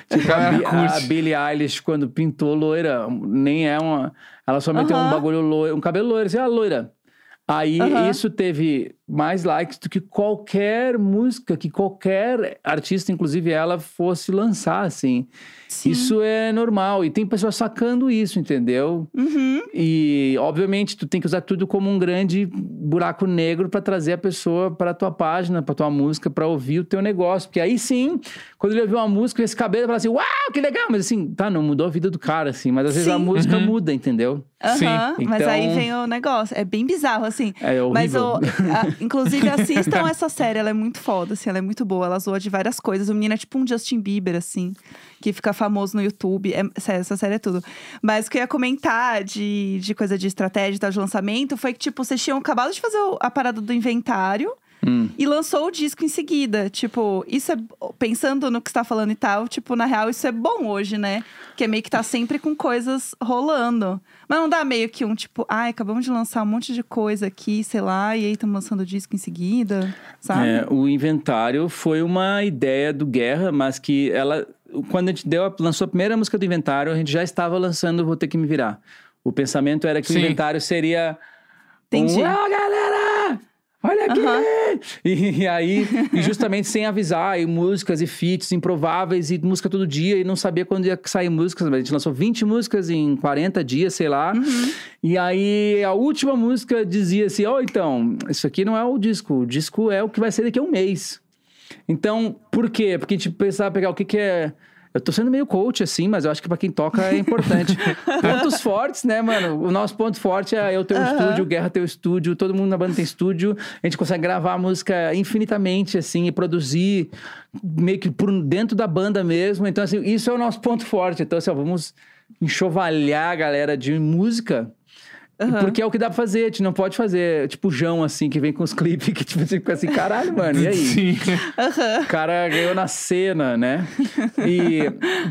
tipo, a, Bi- a. Billie Eilish, quando pintou loira, nem é uma. Ela só meteu um Aham. bagulho loiro, um cabelo loiro, assim, ah, loira. Aí Aham. isso teve mais likes do que qualquer música que qualquer artista, inclusive ela, fosse lançar, assim. Sim. Isso é normal. E tem pessoas sacando isso, entendeu? Uhum. E, obviamente, tu tem que usar tudo como um grande buraco negro para trazer a pessoa para tua página, para tua música, para ouvir o teu negócio. Porque aí sim, quando ele ouvir uma música, esse cabelo fala assim: Uau, que legal! Mas assim, tá, não mudou a vida do cara, assim. Mas às vezes a Sim. música Uhum. muda, entendeu? Sim. Aham, Mas Então- aí vem o negócio. É bem bizarro, assim. É Mas, horrível. o, a- inclusive, assistam essa série. Ela é muito foda, assim. Ela é muito boa. Ela zoa de várias coisas. O menino é tipo um Justin Bieber, assim. Que fica famoso no YouTube. É, essa série é tudo. Mas o que eu ia comentar de, de coisa de estratégia e tal, de lançamento... Foi que, tipo, vocês tinham acabado de fazer a parada do inventário. Hum. E lançou o disco em seguida. Tipo, isso é. Pensando no que você tá falando e tal, tipo, na real, isso é bom hoje, né? Que é meio que tá sempre com coisas rolando. Mas não dá meio que um tipo, ai, acabamos de lançar um monte de coisa aqui, sei lá, e aí estamos lançando o disco em seguida, sabe? É, o inventário foi uma ideia do Guerra, mas que ela. Quando a gente deu, a- lançou a primeira música do inventário, a gente já estava lançando Vou Ter Que Me Virar. O pensamento era que Sim. o inventário seria. Entendi. Um, galera! Olha aqui! Aham. E, e aí, e justamente sem avisar, e músicas e feats improváveis, e música todo dia, e não sabia quando ia sair músicas. mas A gente lançou 20 músicas em 40 dias, sei lá. E aí, a última música dizia assim: Ó, então, isso aqui não é o disco, o disco é o que vai ser daqui a um mês. Então, por quê? Porque a gente precisava pegar o que, que é. Eu tô sendo meio coach, assim, mas eu acho que pra quem toca é importante. Pontos fortes, né, mano? O nosso ponto forte é eu ter um Aham. estúdio, o Guerra ter o estúdio, todo mundo na banda tem estúdio. A gente consegue gravar a música infinitamente, assim, e produzir meio que por dentro da banda mesmo. Então, assim, isso é o nosso ponto forte. Então, assim, ó, vamos enxovalhar a galera de música. Aham. Porque é o que dá pra fazer, a gente não pode fazer, tipo, o João, assim, que vem com os clipes, que tipo, você fica assim, caralho, mano, e aí? Sim. O cara ganhou na cena, né? E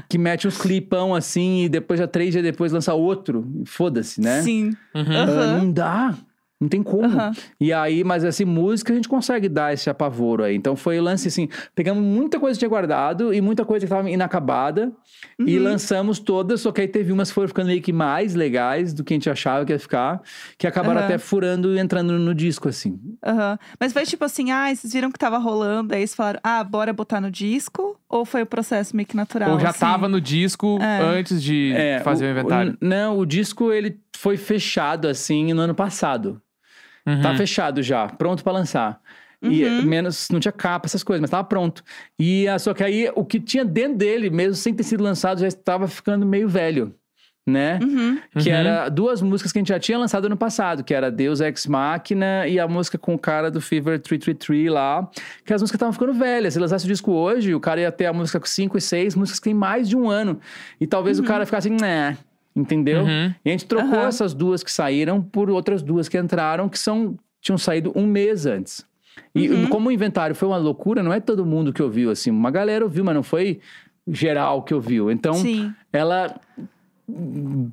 que mete uns clipão assim e depois, já três dias depois, lança outro. Foda-se, né? Sim. Uhum. Aham. não dá. Não tem como. Aham. E aí, mas assim, música a gente consegue dar esse apavoro aí. Então foi o lance assim: pegamos muita coisa que tinha guardado e muita coisa que estava inacabada e Uhum. lançamos todas, só que aí teve umas que foram ficando meio que mais legais do que a gente achava que ia ficar, que acabaram Aham. até furando e entrando no disco, assim. Mas foi tipo assim, ah, vocês viram que tava rolando, aí vocês falaram, ah, bora botar no disco? Ou foi o processo meio que natural? Ou já assim? tava no disco É. antes de fazer o, inventário. não, o disco ele foi fechado assim no ano passado. Uhum. Tá fechado já, pronto pra lançar. E Uhum. menos, não tinha capa, essas coisas, mas tava pronto. E ah, só que aí o que tinha dentro dele, mesmo sem ter sido lançado, já estava ficando meio velho, né? Uhum. Que Uhum. era duas músicas que a gente já tinha lançado ano passado, que era Deus Ex Machina e a música com o cara do Fever 333 lá, que as músicas estavam ficando velhas. Se lançasse o disco hoje, o cara ia ter a música com 5 e 6, músicas que tem mais de um ano. E talvez o cara ficasse assim, né? Entendeu? Uhum. E a gente trocou Aham. essas duas que saíram por outras duas que entraram, que são tinham saído um mês antes. E Uhum. como o inventário foi uma loucura, não é todo mundo que ouviu, assim. Uma galera ouviu, mas não foi geral que ouviu. Então, Sim. ela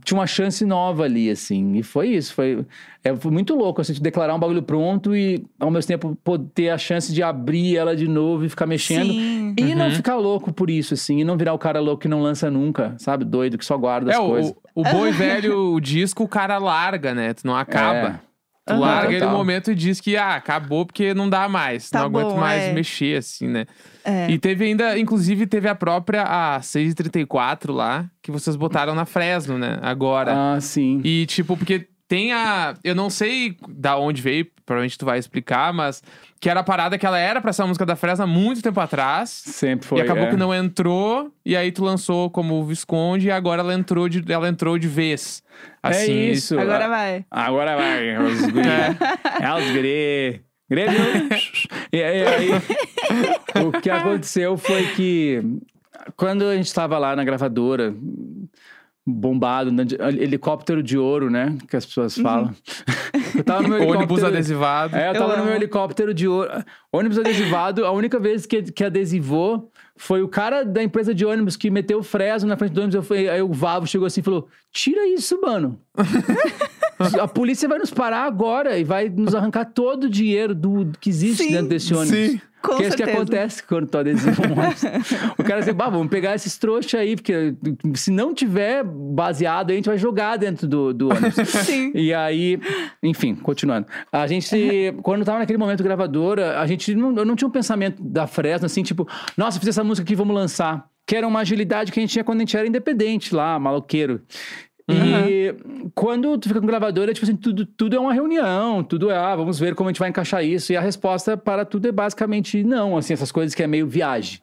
tinha uma chance nova ali, assim. E foi isso. Foi, é, foi muito louco, assim, de declarar um bagulho pronto e, ao mesmo tempo, poder ter a chance de abrir ela de novo e ficar mexendo. Sim. E não Uhum. ficar louco por isso, assim. E não virar o cara louco que não lança nunca, sabe? Doido, que só guarda as É, coisas. o, o boi velho, o disco, o cara larga, né? Tu não acaba. Tu Aham. larga ele no momento e diz que, ah, acabou porque não dá mais. Tá não aguento bom, mais é. mexer, assim, né? É. E teve ainda, inclusive, teve a própria, a 634 lá, que vocês botaram na Fresno, né? Agora. Ah, sim. E, tipo, porque tem a. Eu não sei da onde veio, provavelmente tu vai explicar, mas. Que era a parada que ela era pra ser uma música da Fresno há muito tempo atrás. Sempre foi. e acabou é. que não entrou, e aí tu lançou como Visconde, e agora ela entrou de, ela entrou de vez. Assim, é isso. Agora Ah, vai. Agora vai, os guri. é os guri. Grêmio. e, e aí, o que aconteceu foi que quando a gente estava lá na gravadora, bombado, andando de- helicóptero de ouro, né? Que as pessoas falam. Eu tava no meu Ônibus helicóptero- adesivado. É, eu tava no amo. meu helicóptero de ouro. Ônibus adesivado, a única vez que, que adesivou foi o cara da empresa de ônibus que meteu o Fresno na frente do ônibus. Eu fui, aí o Vavo chegou assim e falou: Tira isso, mano. a polícia vai nos parar agora e vai nos arrancar todo o dinheiro do, que existe Sim, dentro desse ônibus. sim. Com que é isso que acontece quando tu adesiva um ônibus. o cara assim, bah, vamos pegar esses trouxas aí, porque se não tiver baseado, a gente vai jogar dentro do, do ônibus. Sim. E aí, enfim, continuando. A gente, quando tava naquele momento gravadora, a gente não, não tinha um pensamento da Fresno, assim, tipo, nossa, fiz essa música aqui, vamos lançar. Que era uma agilidade que a gente tinha quando a gente era independente lá, maloqueiro. E quando tu fica com gravadora, tipo assim, tudo, tudo é uma reunião, tudo é, ah, vamos ver como a gente vai encaixar isso. E a resposta para tudo é basicamente não, assim, essas coisas que é meio viagem.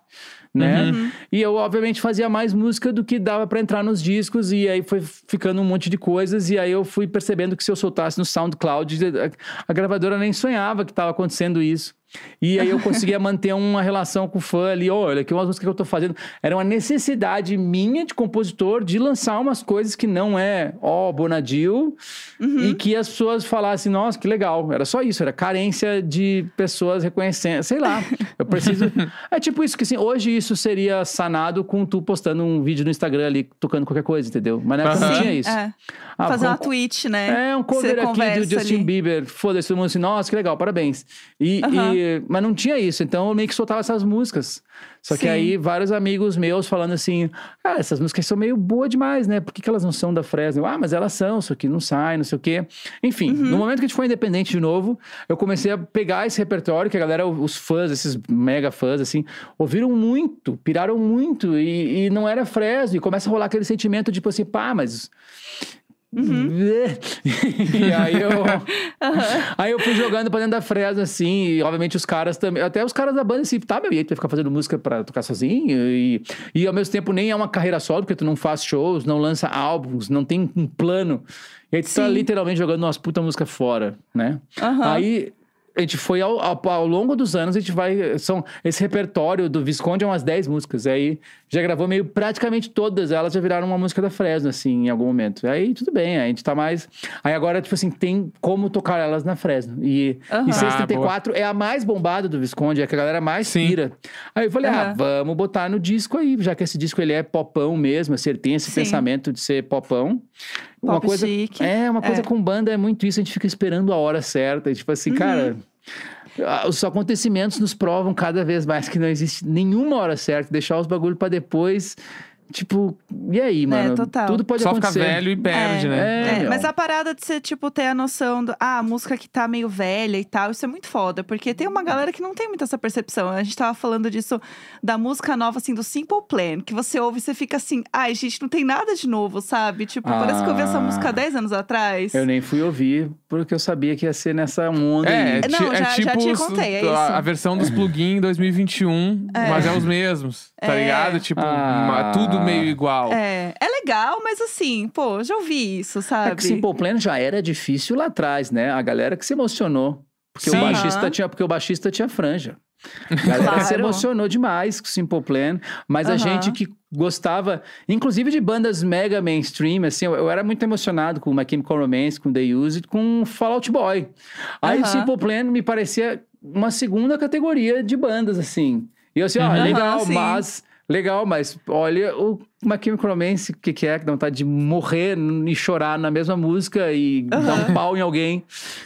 Né? E eu, obviamente, fazia mais música do que dava pra entrar nos discos, e aí foi ficando um monte de coisas, e aí eu fui percebendo que se eu soltasse no SoundCloud, a, a gravadora nem sonhava que estava acontecendo isso. E aí eu conseguia manter uma relação com o fã ali, olha, que umas músicas que eu tô fazendo. Era uma necessidade minha de compositor de lançar umas coisas que não é, ó, Bonadil, e que as pessoas falassem, nossa, que legal. Era só isso, era carência de pessoas reconhecendo, sei lá. Eu preciso. é tipo isso que assim, hoje isso seria sanado com tu postando um vídeo no Instagram ali, tocando qualquer coisa, entendeu? Mas na época não tinha isso. É. Ah, Fazer com- uma tweet, né? é, um Você cover aqui do Justin ali. Bieber. Foda-se, todo mundo assim, nossa, que legal, parabéns. E, Aham. e- mas não tinha isso, então eu meio que soltava essas músicas. Só que Sim. aí, vários amigos meus falando assim, ah, essas músicas são meio boas demais, né? Por que, que elas não são da Fresno? Ah, mas elas são, só que não sai, não sei o quê. Enfim, Uhum. no momento que a gente foi independente de novo, eu comecei a pegar esse repertório que a galera, os fãs, esses mega fãs, assim, ouviram muito, piraram muito, e, e não era Fresno, e começa a rolar aquele sentimento, tipo assim, pá, mas... Uhum. e aí eu, aí eu fui jogando pra dentro da Fresno, assim, e obviamente os caras também, até os caras da banda, assim, tá, meu, e aí tu vai ficar fazendo música pra tocar sozinho, e, e ao mesmo tempo nem é uma carreira solo, porque tu não faz shows, não lança álbuns, não tem um plano, e aí tu tá Sim. literalmente jogando umas puta música fora, né? Aham. Aí a gente foi ao, ao, ao longo dos anos, a gente vai. São, esse repertório do Visconde é umas 10 músicas. Aí já gravou meio praticamente todas elas já viraram uma música da Fresno, assim, em algum momento. Aí tudo bem, a gente tá mais. Aí agora, tipo assim, tem como tocar elas na Fresno. E, Aham. e Ah, 674 é a mais bombada do Visconde, é a que a galera mais Sim. pira. Aí eu falei, ah, Aham. vamos botar no disco aí, já que esse disco ele é popão mesmo, assim, ele tem esse Sim. pensamento de ser popão. Uma Pop coisa, chique. é, uma coisa É. com banda é muito isso, a gente fica esperando a hora certa. E, tipo assim, Uhum. cara. Ah, Os acontecimentos nos provam cada vez mais que não existe nenhuma hora certa. Deixar os bagulho pra depois. Tipo, e aí, mano? É, total. Tudo pode Só fica acontecer. velho e perde, É. né? É, É, mas a parada de você, tipo, ter a noção do. Ah, a música que tá meio velha e tal, isso é muito foda. Porque tem uma galera que não tem muito essa percepção. A gente tava falando disso da música nova, assim, do Simple Plan, que você ouve e você fica assim, ai, gente, não tem nada de novo, sabe? Tipo, parece que eu ouvi essa Ah. música há 10 anos atrás. Eu nem fui ouvir, porque eu sabia que ia ser nessa onda. É, aí. ti- Não, é já- já tipo te os- contei, é a, isso. a versão dos plugins 2021, mas é os mesmos, tá É. ligado? Tipo, Ah. ma- tudo meio igual. É, é legal, mas assim, pô, já ouvi isso, sabe? É que Simple Plan já era difícil lá atrás, né? A galera que se emocionou. Porque Sim. o baixista tinha, porque o baixista tinha franja. A galera se Claro. emocionou demais com o Simple Plan, mas a Aham. gente que gostava, inclusive de bandas mega mainstream, assim, eu, eu era muito emocionado com My Chemical Romance, com The Used, com Fall Out Boy. Aí o Aham. Simple Plan me parecia uma segunda categoria de bandas, assim. E eu assim, ó, Uhum. legal, mas legal, mas olha o My Chemical Romance, o que, que é, que dá vontade de morrer e chorar na mesma música e dar um pau em alguém,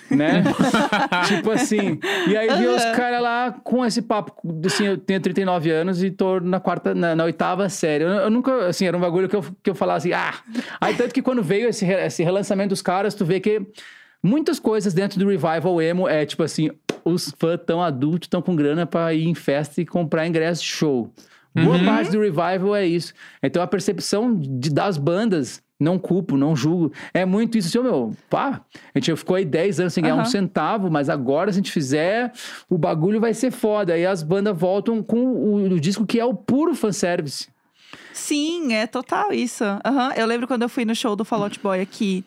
né? tipo assim. E aí vi os caras lá com esse papo, assim, eu tenho 39 anos e tô na quarta, na, na oitava série. Eu, eu nunca, assim, era um bagulho que eu, que eu falava assim, ah. Aí tanto que quando veio esse, esse relançamento dos caras, tu vê que muitas coisas dentro do revival emo é tipo assim, os fãs tão adultos, tão com grana pra ir em festa e comprar ingresso de show. Boa Uhum. parte do revival é isso. Então a percepção de, das bandas, não culpo, não julgo, é muito isso. Assim, meu, pá, a gente ficou aí 10 anos sem ganhar um Aham. centavo, mas agora se a gente fizer, o bagulho vai ser foda. Aí as bandas voltam com o, o disco que é o puro fanservice. Sim, é total isso. Aham. Eu lembro quando eu fui no show do Fall Out Boy aqui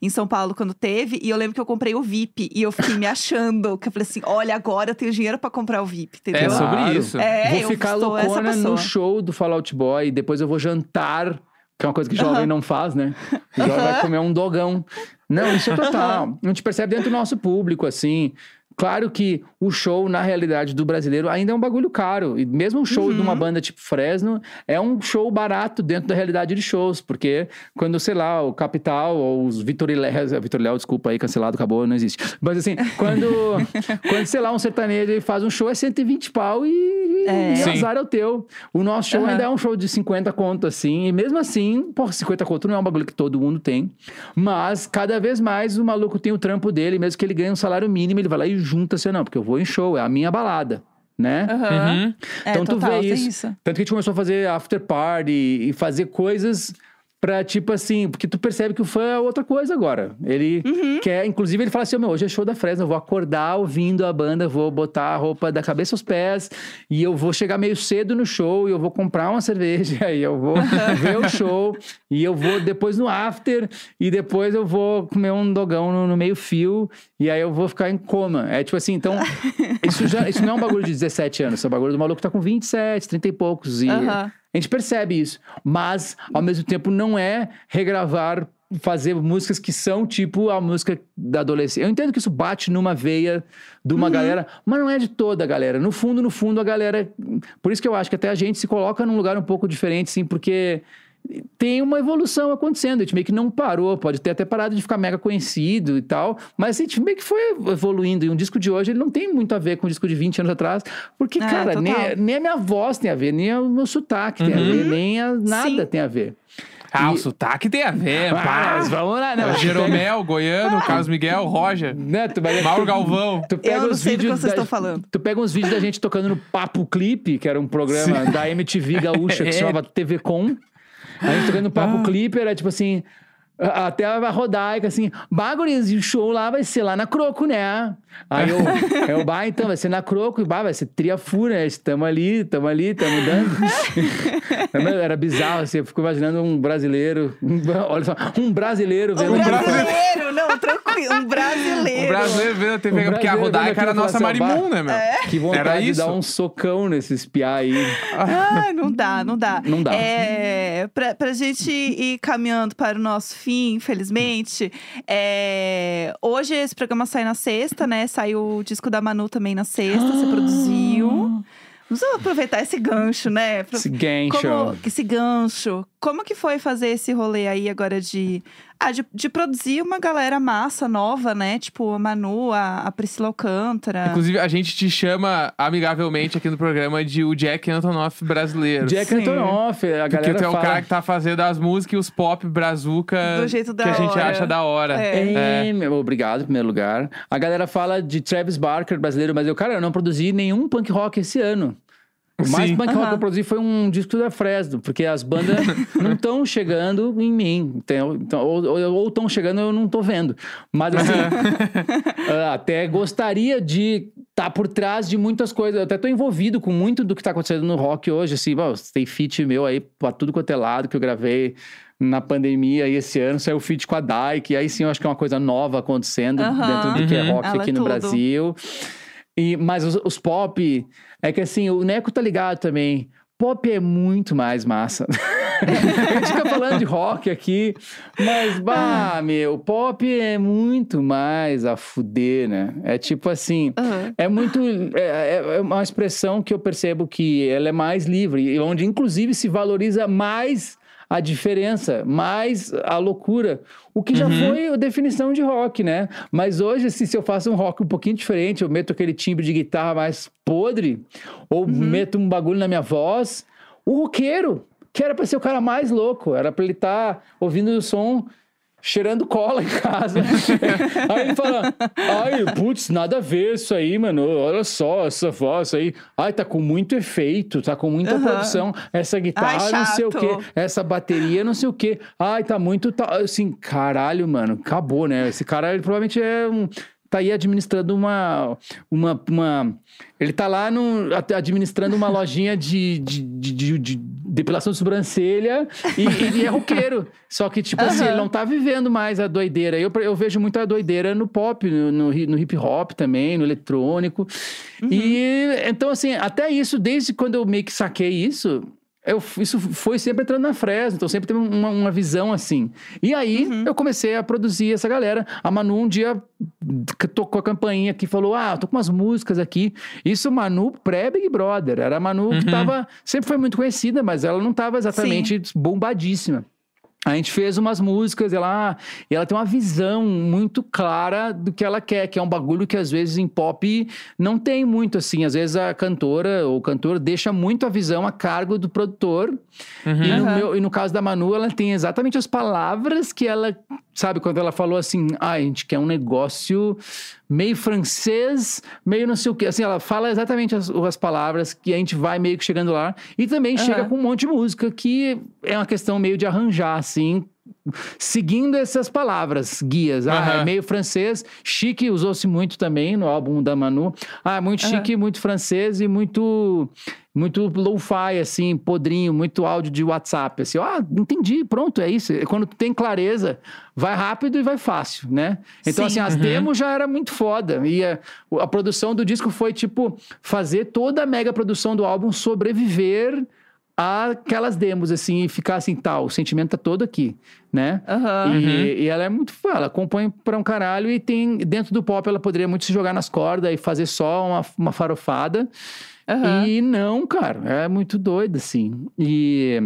em São Paulo, quando teve, e eu lembro que eu comprei o VIP e eu fiquei me achando. Que eu falei assim: olha, agora eu tenho dinheiro pra comprar o VIP, entendeu? É sobre isso. É, vou eu ficar loucona no show do Fallout Boy, depois eu vou jantar, que é uma coisa que jovem Aham. não faz, né? O jovem vai comer um dogão. Não, isso é total. A gente percebe dentro do nosso público, assim. Claro que o show, na realidade do brasileiro, ainda é um bagulho caro. E mesmo um show de uma Uhum. banda tipo Fresno é um show barato dentro da realidade de shows. Porque quando, sei lá, o Capital ou os Vitor Léo, Vitor e Léo, desculpa aí, cancelado, acabou, não existe. Mas assim, quando, quando sei lá, um sertanejo faz um show é 120 pau e, É. e azar é o teu. O nosso show Aham. ainda é um show de 50 conto, assim. E mesmo assim, porra, 50 conto não é um bagulho que todo mundo tem. Mas cada vez mais o maluco tem o trampo dele, mesmo que ele ganhe um salário mínimo, ele vai lá e junta assim, não, porque eu vou em show, é a minha balada, né? Uhum. É, Então tu total, vê tem isso. Tanto que a gente começou a fazer after party e fazer coisas pra, tipo assim, porque tu percebe que o fã é outra coisa agora. Ele Uhum. quer, inclusive, ele fala assim: "Ô, meu, hoje é show da Fresno, eu vou acordar ouvindo a banda, vou botar a roupa da cabeça aos pés e eu vou chegar meio cedo no show e eu vou comprar uma cerveja e eu vou ver o show e eu vou depois no after e depois eu vou comer um dogão no, no meio fio e aí eu vou ficar em coma. É tipo assim, então, isso, já, isso não é um bagulho de 17 anos, isso é um bagulho do maluco que tá com 27, 30 e poucos. E a gente percebe isso. Mas, ao mesmo tempo, não é regravar, fazer músicas que são tipo a música da adolescência. Eu entendo que isso bate numa veia de uma galera, mas não é de toda a galera. No fundo, no fundo, a galera. Por isso que eu acho que até a gente se coloca num lugar um pouco diferente, sim, porque tem uma evolução acontecendo. A gente meio que não parou, pode ter até parado de ficar mega conhecido e tal, mas a gente meio que foi evoluindo. E um disco de hoje ele não tem muito a ver com o disco de 20 anos atrás, porque, É, cara, nem, nem a minha voz tem a ver, nem o meu sotaque tem a ver, nem a, nada Sim. tem a ver. Ah, E- o sotaque tem a ver, Ah, pá. mas vamos lá, né? o Jeromel, Goiano, Carlos Miguel, Roger, Né, tu, mas- Mauro Galvão. Tu pega Eu não os sei do que vídeos vocês da- estão falando. Tu pega uns vídeos da gente tocando no Papo Clipe, que era um programa da MTV Gaúcha que É. se chamava TV Com. A gente tocando no Papo Ah. Clipe, era tipo assim. Até a Rodaica, assim, bagulhos, e o show lá vai ser lá na Croco, né? Aí eu, eu, bah, então, vai ser na Croco, e bah, vai ser triafura, né? Tamo ali, tamo ali, tamo dando. Era bizarro, assim, eu fico imaginando um brasileiro, um- olha só, um brasileiro vendo Um brasileiro, não, tranquilo. Um brasileiro. O brasileiro vendo a TV, O porque a Rodaica era a nossa assim, ó, Marimun, né, meu? Que vontade Era de isso. dar um socão nesses piá aí. Ah, não dá, não dá. Não dá. É, pra, pra gente ir caminhando para o nosso fim, infelizmente, é, hoje esse programa sai na sexta, né? Saiu o disco da Manu também na sexta, você produziu. Vamos aproveitar esse gancho, né? Esse gancho. Como, esse gancho. Como que foi fazer esse rolê aí agora de, ah, de, de produzir uma galera massa nova, né? Tipo a Manu, a, a Priscila Alcântara. Inclusive, a gente te chama amigavelmente aqui no programa de o Jack Antonoff brasileiro. Jack Sim. Antonoff, a Porque galera tu é o fala... cara que tá fazendo as músicas e os pop brazuca Do jeito da que a gente acha da hora. É. É, meu, obrigado, em primeiro lugar. A galera fala de Travis Barker brasileiro, mas eu, cara, eu não produzi nenhum punk rock esse ano. O mais Sim. punk rock Aham. que eu produzi foi um disco da Fresno, porque as bandas não estão chegando em mim. Então, ou estão chegando, eu não tô vendo. Mas assim, ah, até gostaria de estar por trás de muitas coisas. Eu até tô envolvido com muito do que tá acontecendo no rock hoje. Assim, bom, tem feat meu aí pra tudo quanto é lado que eu gravei na pandemia aí esse ano. Saiu feat com a Dyke. E aí sim, eu acho que é uma coisa nova acontecendo Aham. dentro do que é Uhum. rock Ela aqui é no tudo. Brasil. E, mas os, os pop, é que assim, o Neco tá ligado também. Pop é muito mais massa. a gente fica falando de rock aqui, mas, bah, meu, pop é muito mais a fuder, né? É tipo assim, Aham. é muito. É, é uma expressão que eu percebo que ela é mais livre, e onde inclusive se valoriza mais a diferença, mais a loucura. O que já Uhum. foi a definição de rock, né? Mas hoje, assim, se eu faço um rock um pouquinho diferente, eu meto aquele timbre de guitarra mais podre, ou meto um bagulho na minha voz, o roqueiro, que era pra ser o cara mais louco, era pra ele estar ouvindo o som cheirando cola em casa. aí ele fala, ai, putz, nada a ver isso aí, mano. Olha só essa voz aí. Ai, tá com muito efeito, tá com muita Aham. produção. Essa guitarra, Ai, não sei o quê. Essa bateria, não sei o quê. Ai, tá muito. Tá... Assim, caralho, mano. Acabou, né? Esse cara, ele provavelmente é um. Tá aí administrando uma. Uma. uma... Ele tá lá no, administrando uma lojinha de, de, de, de- de depilação de sobrancelha e ele é roqueiro. Só que, tipo assim, Aham. ele não tá vivendo mais a doideira. Eu, eu vejo muita doideira no pop, no, no, no hip hop também, no eletrônico. E então, assim, até isso, desde quando eu meio que saquei isso, eu, isso foi sempre entrando na Fresno, então sempre teve uma, uma visão assim. E aí Uhum. eu comecei a produzir essa galera. A Manu um dia tocou a campainha aqui e falou: Ah, tô com umas músicas aqui. Isso, Manu pré-Big Brother. Era a Manu que tava. Sempre foi muito conhecida, mas ela não tava exatamente bombadíssima. A gente fez umas músicas, ela, e ela tem uma visão muito clara do que ela quer, que é um bagulho que às vezes em pop não tem muito assim. Às vezes a cantora ou o cantor deixa muito a visão a cargo do produtor. E, no meu- e no caso da Manu, ela tem exatamente as palavras que ela. Sabe, quando ela falou assim, ah, a gente quer um negócio meio francês, meio não sei o quê. Assim, ela fala exatamente as, as palavras que a gente vai meio que chegando lá. E também chega Aham. com um monte de música que é uma questão meio de arranjar, assim. Seguindo essas palavras, guias. Ah, Aham. é meio francês. Chique usou-se muito também no álbum da Manu. Ah, muito Aham. chique, muito francês e muito muito lo-fi, assim, podrinho, muito áudio de WhatsApp. Assim, ah, entendi, pronto, é isso. Quando tu tem clareza, vai rápido e vai fácil, né? Então, Sim. assim, as Uhum. demos já era muito foda. E a, a produção do disco foi, tipo, fazer toda a mega produção do álbum sobreviver àquelas demos, assim, e ficar assim, tal, o sentimento tá todo aqui, né? Uhum. E, e ela é muito. Ela compõe pra um caralho e tem. Dentro do pop, ela poderia muito se jogar nas cordas e fazer só uma, uma farofada. Aham. E não, cara, é muito doido, assim. E.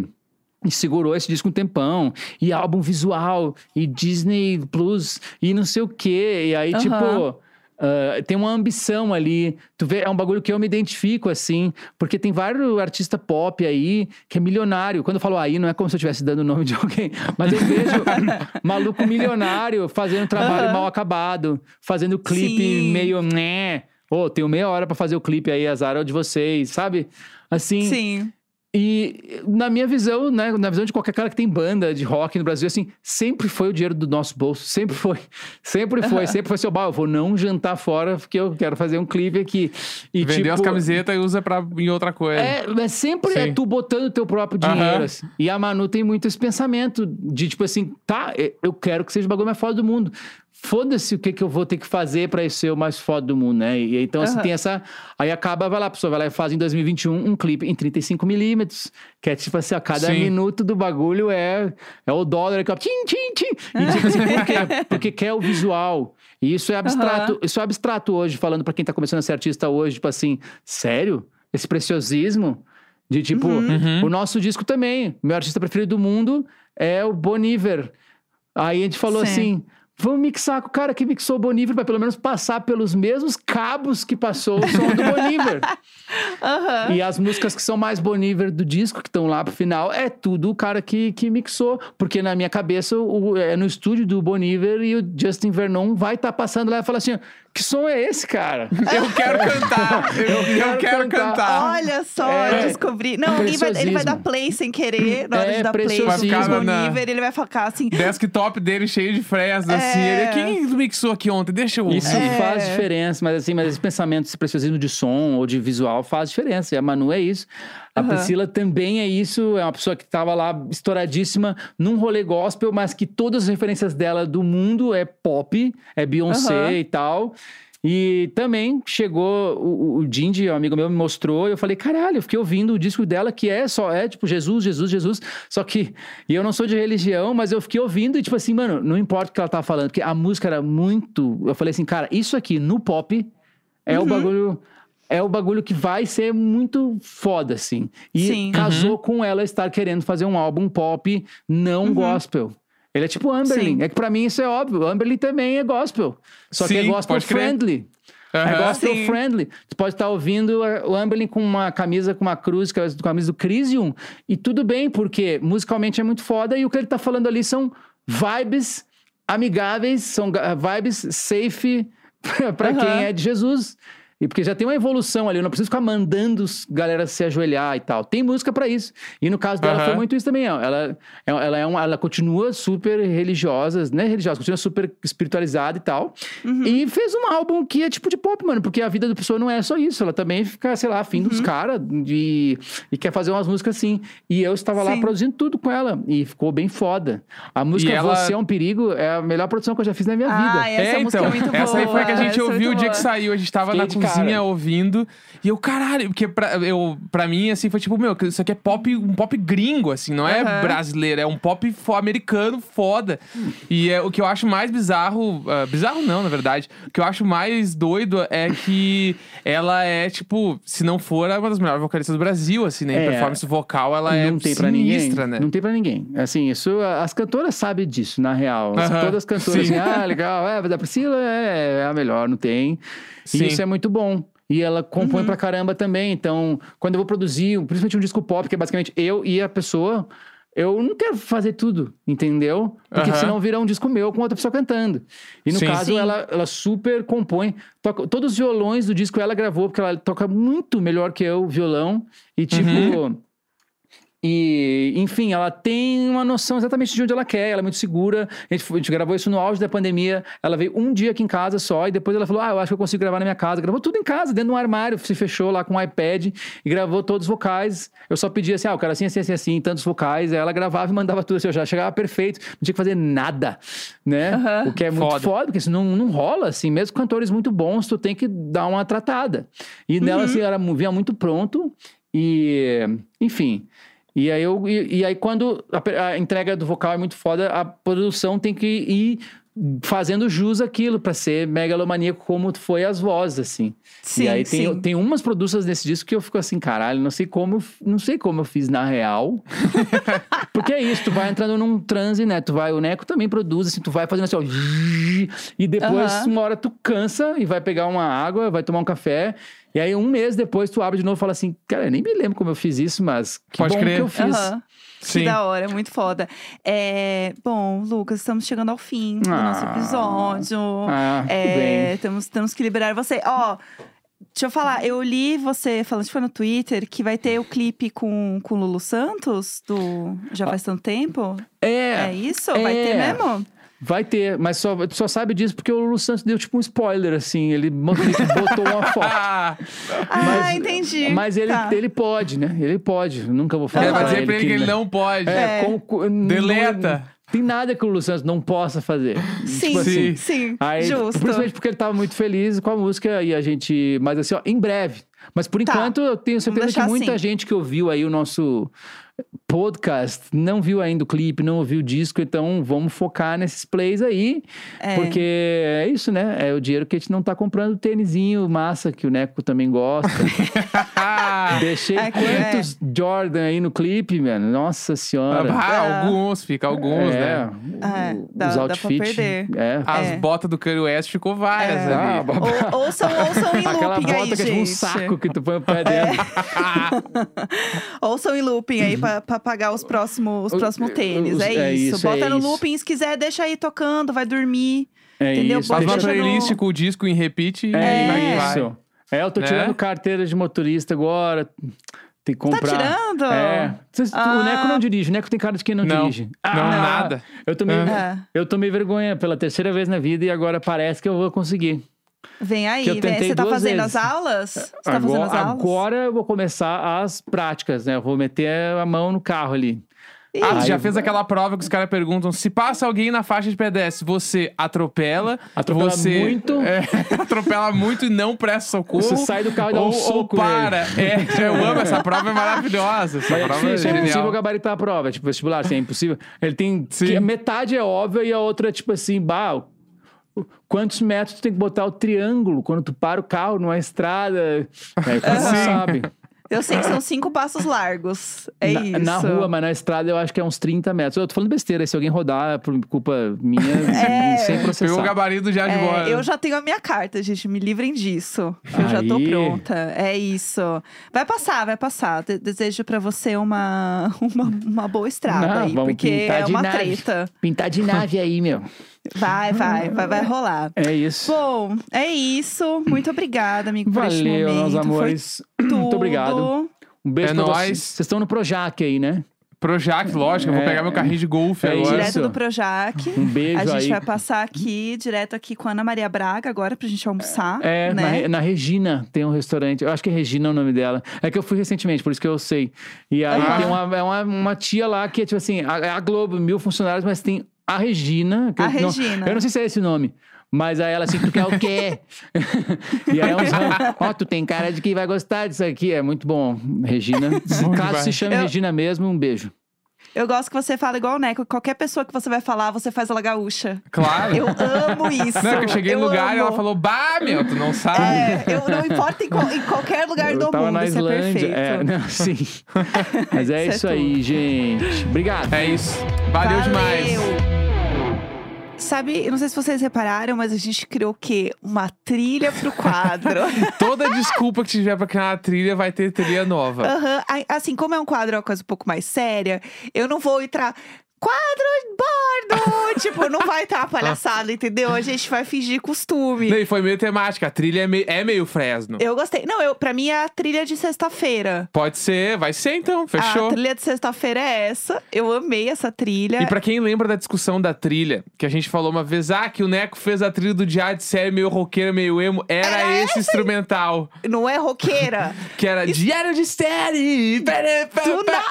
E segurou esse disco um tempão. E álbum visual. E Disney Plus. E não sei o quê. E aí, Aham. tipo. ah, tem uma ambição ali. Tu vê, é um bagulho que eu me identifico, assim. Porque tem vários artistas pop aí que é milionário. Quando eu falo aí, não é como se eu estivesse dando o nome de alguém. Mas eu vejo maluco milionário fazendo trabalho Aham. mal acabado. Fazendo clipe Sim. meio... Né. Ô, tenho meia hora pra fazer o clipe aí, azar é o de vocês, sabe? Assim, Sim. e na minha visão, né, na visão de qualquer cara que tem banda de rock no Brasil, assim, sempre foi o dinheiro do nosso bolso, sempre foi, sempre foi, sempre foi seu, bah, eu vou não jantar fora porque eu quero fazer um clipe aqui. E, Vendeu tipo, as camisetas e usa pra, em outra coisa. é, mas sempre é Sim. tu botando o teu próprio dinheiro. Aham. assim. E a Manu tem muito esse pensamento de tipo assim, tá, eu quero que seja o bagulho mais foda do mundo. Foda-se o que, que eu vou ter que fazer pra isso ser o mais foda do mundo, né? E então, assim, Aham. tem essa. Aí acaba, vai lá, a pessoa vai lá e faz em 2021 um clipe em 35mm, que é tipo assim, a cada Sim. minuto do bagulho é, é o dólar que ó, tchim, tchim, tchim. E tipo assim, por quê? Porque quer o visual. E isso é abstrato, isso é abstrato hoje, falando pra quem tá começando a ser artista hoje, tipo assim, sério? Esse preciosismo? De tipo, Uhum. o nosso disco também. Meu artista preferido do mundo é o Boniver. Aí a gente falou Sim. assim: vamos mixar com o cara que mixou o Boniver pra pelo menos passar pelos mesmos cabos que passou o som do Boniver. Aham. E as músicas que são mais Boniver do disco, que estão lá pro final, é tudo o cara que, que mixou. Porque na minha cabeça, o, é no estúdio do Boniver e o Justin Vernon vai estar passando lá e falar assim: que som é esse, cara? Eu quero cantar. Eu, eu quero quero, cantar. cantar. Olha só, É. eu descobri. Não, ele vai, ele vai dar play sem querer. Na hora É, de dar play no Vai ficar na- nível, ele vai ficar assim. Desktop dele cheio de fresas, assim. É. Ele, quem mixou aqui ontem? Deixa eu ouvir. Isso É. faz diferença, mas assim, mas esse pensamento, esse preciosismo de som ou de visual faz diferença. E a Manu é isso. A. Priscila também é isso. É uma pessoa que estava lá estouradíssima num rolê gospel, mas que todas as referências dela do mundo é pop, é Beyoncé Aham. e tal. E também chegou o, o Dindy, um amigo meu, me mostrou, e eu falei, caralho, eu fiquei ouvindo o disco dela, que é só, é tipo Jesus, Jesus, Jesus. Só que, e eu não sou de religião, mas eu fiquei ouvindo e tipo assim, mano, não importa o que ela tava falando, porque a música era muito. Eu falei assim, cara, isso aqui no pop é Uhum. o bagulho. É o bagulho que vai ser muito foda, assim. E Sim. casou com ela estar querendo fazer um álbum pop não gospel. Ele é tipo Amberlin. Uhum. Sim. É que pra mim isso é óbvio. Amberlin também é gospel. Só que é Sim, gospel friendly. É Aham. gospel Sim. friendly. Você pode estar ouvindo a- o Amberlin com uma camisa, com uma cruz, é a camisa do Crisium, e tudo bem, porque musicalmente é muito foda, e o que ele tá falando ali são vibes amigáveis, são vibes safe pra Aham. quem é de Jesus. E porque já tem uma evolução ali, eu não preciso ficar mandando os galera se ajoelhar e tal. Tem música pra isso. E no caso dela Aham. foi muito isso também. Ela, ela, é uma, ela continua super religiosa, né? Religiosa, continua super espiritualizada e tal. Uhum. E fez um álbum que é tipo de pop, mano, porque a vida da pessoa não é só isso. Ela também fica, sei lá, afim Uhum. dos caras e, e quer fazer umas músicas assim. E eu estava lá Sim. produzindo tudo com ela. E ficou bem foda. A música ela- Você é um Perigo é a melhor produção que eu já fiz na minha Ah, vida. essa música é muito essa aí foi a que a boa, gente essa é ouviu o dia boa. que saiu. A gente tava Fiquei na cozinha cara. ouvindo. E eu, caralho, porque pra, eu, pra mim, assim, foi tipo, meu, isso aqui é pop, um pop gringo, assim, não é brasileiro, é um pop fo- americano foda. E é, o que eu acho mais bizarro, ah, bizarro não, na verdade, o que eu acho mais doido é que ela é, tipo, se não for, é uma das melhores vocalistas do Brasil, assim, né? Em É. performance vocal, ela é não tem pra ninguém. sinistra, né? Não tem pra ninguém. Assim, isso, as cantoras sabem disso, na real. Aham, Todas as cantoras, sim. assim, ah, legal, é, da Priscila é, é a melhor, não tem. Sim. E isso é muito bom. E ela Uhum. compõe pra caramba também. Então, quando eu vou produzir, principalmente um disco pop, que é basicamente eu e a pessoa, eu não quero fazer tudo, entendeu? Porque Aham. senão vira um disco meu com outra pessoa cantando. E no Sim. caso, Sim. ela, ela super compõe. Toca, todos os violões do disco ela gravou, porque ela toca muito melhor que eu violão. E tipo. Uhum. E, enfim, ela tem uma noção exatamente de onde ela quer, ela é muito segura. A gente, a gente gravou isso no auge da pandemia. Ela veio um dia aqui em casa só, e depois ela falou: Ah, eu acho que eu consigo gravar na minha casa. Gravou tudo em casa, dentro de um armário, se fechou lá com um iPad e gravou todos os vocais. Eu só pedia assim: Ah, eu quero assim, assim, assim, assim, tantos vocais. Aí ela gravava e mandava tudo assim, eu já chegava perfeito, não tinha que fazer nada, né? Aham. O que é muito Foda. foda, porque isso não, não rola, assim. Mesmo cantores muito bons, tu tem que dar uma tratada. E nela, assim, ela vinha muito pronto. E, enfim. E aí, eu, e, e aí quando a, a entrega do vocal é muito foda, a produção tem que ir fazendo jus àquilo pra ser megalomaníaco como foi as vozes, assim. Sim, e aí tem, sim. tem umas produções nesse disco que eu fico assim, caralho, não sei como, não sei como eu fiz na real. Porque é isso, tu vai entrando num transe, né? Tu vai, o Neco também produz, assim, tu vai fazendo assim, ó, e depois Aham. uma hora tu cansa e vai pegar uma água, vai tomar um café. E aí, um mês depois, tu abre de novo e fala assim: Cara, eu nem me lembro como eu fiz isso, mas que Pode bom crer. que eu fiz. Aham. Sim. Que da hora, muito foda. É, bom, Lucas, estamos chegando ao fim do nosso Ah. episódio. Ah, É, temos, temos que liberar você. Ó, deixa eu falar, eu li você falando, foi no Twitter, que vai ter o clipe com, com o Lulu Santos, do Já Faz Tanto Tempo. É, É, isso? Vai ter é. mesmo? Vai ter, mas só, só sabe disso porque o Lulu Santos deu tipo um spoiler, assim. Ele botou uma foto. Ah, ah, entendi. Mas ele, Tá. ele pode, né? Ele pode. Nunca vou falar. ele vai pra dizer pra ele que ele né? não pode. É, É. como- co- não- Deleta. Tem nada que o Lulu Santos não possa fazer. Sim, Tipo assim, sim, sim. Aí, Justo. Principalmente porque ele tava muito feliz com a música e a gente. Mas assim, ó, em breve. Mas por Tá. enquanto, eu tenho certeza que muita assim. gente que ouviu aí o nosso podcast não viu ainda o clipe, não ouviu o disco, então vamos focar nesses plays aí. É. Porque é isso, né? É o dinheiro que a gente não tá comprando tênisinho massa, que o Neco também gosta. Deixei É que- quantos Jordan aí no clipe, mano? Nossa senhora. Ah, alguns, fica alguns, é, né? É, o- dá- os outfits. perder. É. As É. botas do Kanye West ficou várias É. Ah, ali. ba- Ou, ouçam, ouçam em Aquela looping bota aí, que é tipo um saco que tu põe o pé dentro. Ouçam em looping aí pra, pra pagar os próximos, os próximos tênis. os- é, é isso. isso, Bota é no isso. looping, se quiser, deixa aí tocando, vai dormir. É Entendeu? isso. Faz uma Deixa no- playlist com o disco em repeat e É, vai, vai. isso. É, eu tô Né? tirando carteira de motorista agora. Tem que Tá comprar. tirando? É. Ah. O Neco não dirige. O Neco tem cara de quem não, Não. dirige. Não, nada. Eu tomei, É. eu tomei vergonha pela terceira vez na vida e agora parece que eu vou conseguir. Vem aí, Que eu vem. tentei Você tá fazendo vezes. as aulas? Você tá fazendo agora, as aulas? agora eu vou começar as práticas, né? Eu vou meter a mão no carro ali. Ih, Ah, já fez aquela prova que os caras perguntam: se passa alguém na faixa de pedestre, você atropela, Atropela você muito. é, atropela muito e não presta socorro. Você sai do carro e dá um ou, soco ou para. É, eu amo essa prova, é maravilhosa. Essa é prova é difícil, é genial. impossível gabaritar a prova. Tipo, vestibular, assim, é impossível. Ele tem. Sim. metade é óbvia e a outra é tipo assim, bah, quantos metros tu tem que botar o triângulo quando tu para o carro numa estrada? Aí não Sim. sabe. Eu sei que são cinco passos largos. É na, isso. na rua, mas na estrada eu acho que é uns 30 metros. Eu tô falando besteira, se alguém rodar por culpa minha, É. sem Pegou o processar. gabarito já de É, boa. eu já tenho a minha carta, gente. Me livrem disso. Eu já tô Aí. pronta. É isso. Vai passar, vai passar. De- desejo pra você uma, uma, uma boa estrada Não, aí, vamos porque é uma nave. treta. Pintar de nave aí, meu. Vai, vai, vai, vai rolar. É isso. Bom, é isso. Muito obrigada, amigo, por este Valeu, momento. meus Foi amores. tudo. Muito obrigado. Um beijo É pra nóis. vocês. Vocês estão no Projac aí, né? Projac, lógico, eu vou É. pegar meu carrinho de golfe É agora. Direto do Projac. Um beijo A gente aí. vai passar aqui, direto aqui com a Ana Maria Braga agora, pra gente almoçar. É, na, né? Re- na Regina tem um restaurante. Eu acho que é Regina o nome dela. É que eu fui recentemente, por isso que eu sei. E aí Ah. tem uma, é uma, uma tia lá que é tipo assim, a, é a Globo, mil funcionários, mas tem a Regina. que A eu, não- Regina. eu não sei se é esse o nome. Mas aí ela assim, tu quer o quê? e aí é uns ó, tu tem cara de que vai gostar disso aqui. É muito bom, Regina. Caso demais. se chame Eu- Regina mesmo, um beijo. Eu gosto que você fala igual o Neco. Qualquer pessoa que você vai falar, você faz ela gaúcha. Claro. Eu amo isso. Não, é que eu cheguei no lugar e amo. ela falou, bah, meu, tu não sabe. É, eu não importa em, em qualquer lugar Eu do tava mundo, na isso é Islândia. perfeito. É, não, sim. Mas é Isso é isso aí, gente. Obrigado. É isso. Valeu, demais. Sabe, eu não sei se vocês repararam, mas a gente criou o quê? Uma trilha pro quadro. Toda desculpa que tiver pra criar uma trilha vai ter trilha nova. Aham. Ai, Assim, como é um quadro, é uma coisa um pouco mais séria, eu não vou entrar. Quadro bordo! tipo, não vai estar palhaçada, entendeu? A gente vai fingir costume. E foi meio temática. A trilha é meio, é meio Fresno. Eu gostei. Não, eu, pra mim é a trilha de sexta-feira. Pode ser, vai ser então, A fechou. trilha de sexta-feira é essa. Eu amei essa trilha. E pra quem lembra da discussão da trilha, que a gente falou uma vez, ah, que o Neco fez a trilha do Diário de Série meio roqueiro, meio emo, era, Era esse instrumental. Não é roqueira. Que era Diário de Série.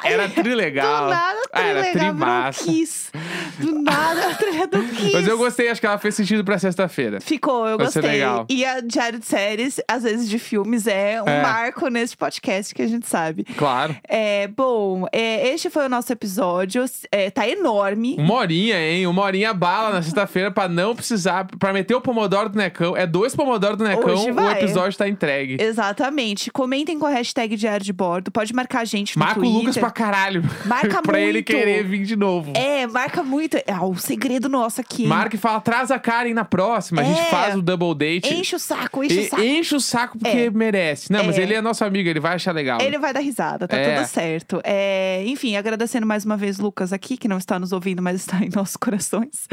Era tri legal. Do nada, a Ah, era legal tri virou massa. Kiss. Do nada, a trilha do Kiss. Mas eu gostei, acho que ela fez sentido pra sexta-feira. Ficou, eu Vai gostei. legal. E a Diário de Séries, às vezes de filmes, é um É. marco nesse podcast que a gente sabe. Claro. É, bom, é, este foi o nosso episódio. É, tá enorme. Uma horinha, hein? Uma horinha bala na sexta-feira pra não precisar. Pra meter o pomodoro do Necão. É dois pomodoro do Necão, o episódio tá entregue. Exatamente. Comentem com a hashtag Diário de Bordo. Pode marcar a gente no Marca o Twitter. Lucas pra caralho. Marca pra ele muito. querer vir de novo. É, marca muito. É o segredo nosso aqui. Marca e fala, traz a Karen na próxima. A gente É. faz o double date. Enche o saco, enche E- o saco. enche o saco porque É. merece. Não, mas É. ele é nosso amigo, ele vai achar legal. Ele vai dar risada, tá É. tudo certo. É, enfim, agradecendo mais uma vez Lucas aqui, que não está nos ouvindo, mas está em nossos corações.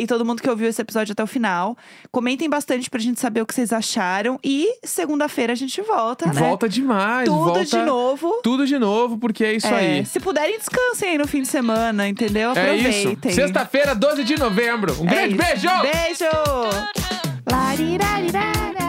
E todo mundo que ouviu esse episódio até o final. Comentem bastante pra gente saber o que vocês acharam. E segunda-feira a gente volta, né? Volta demais. Tudo volta de novo. Tudo de novo, porque é isso aí. Se puderem, descansem aí no fim de semana, entendeu? É Aproveitem. isso. Sexta-feira, 12 de novembro. Um É grande isso. beijo! Beijo! Larirarira.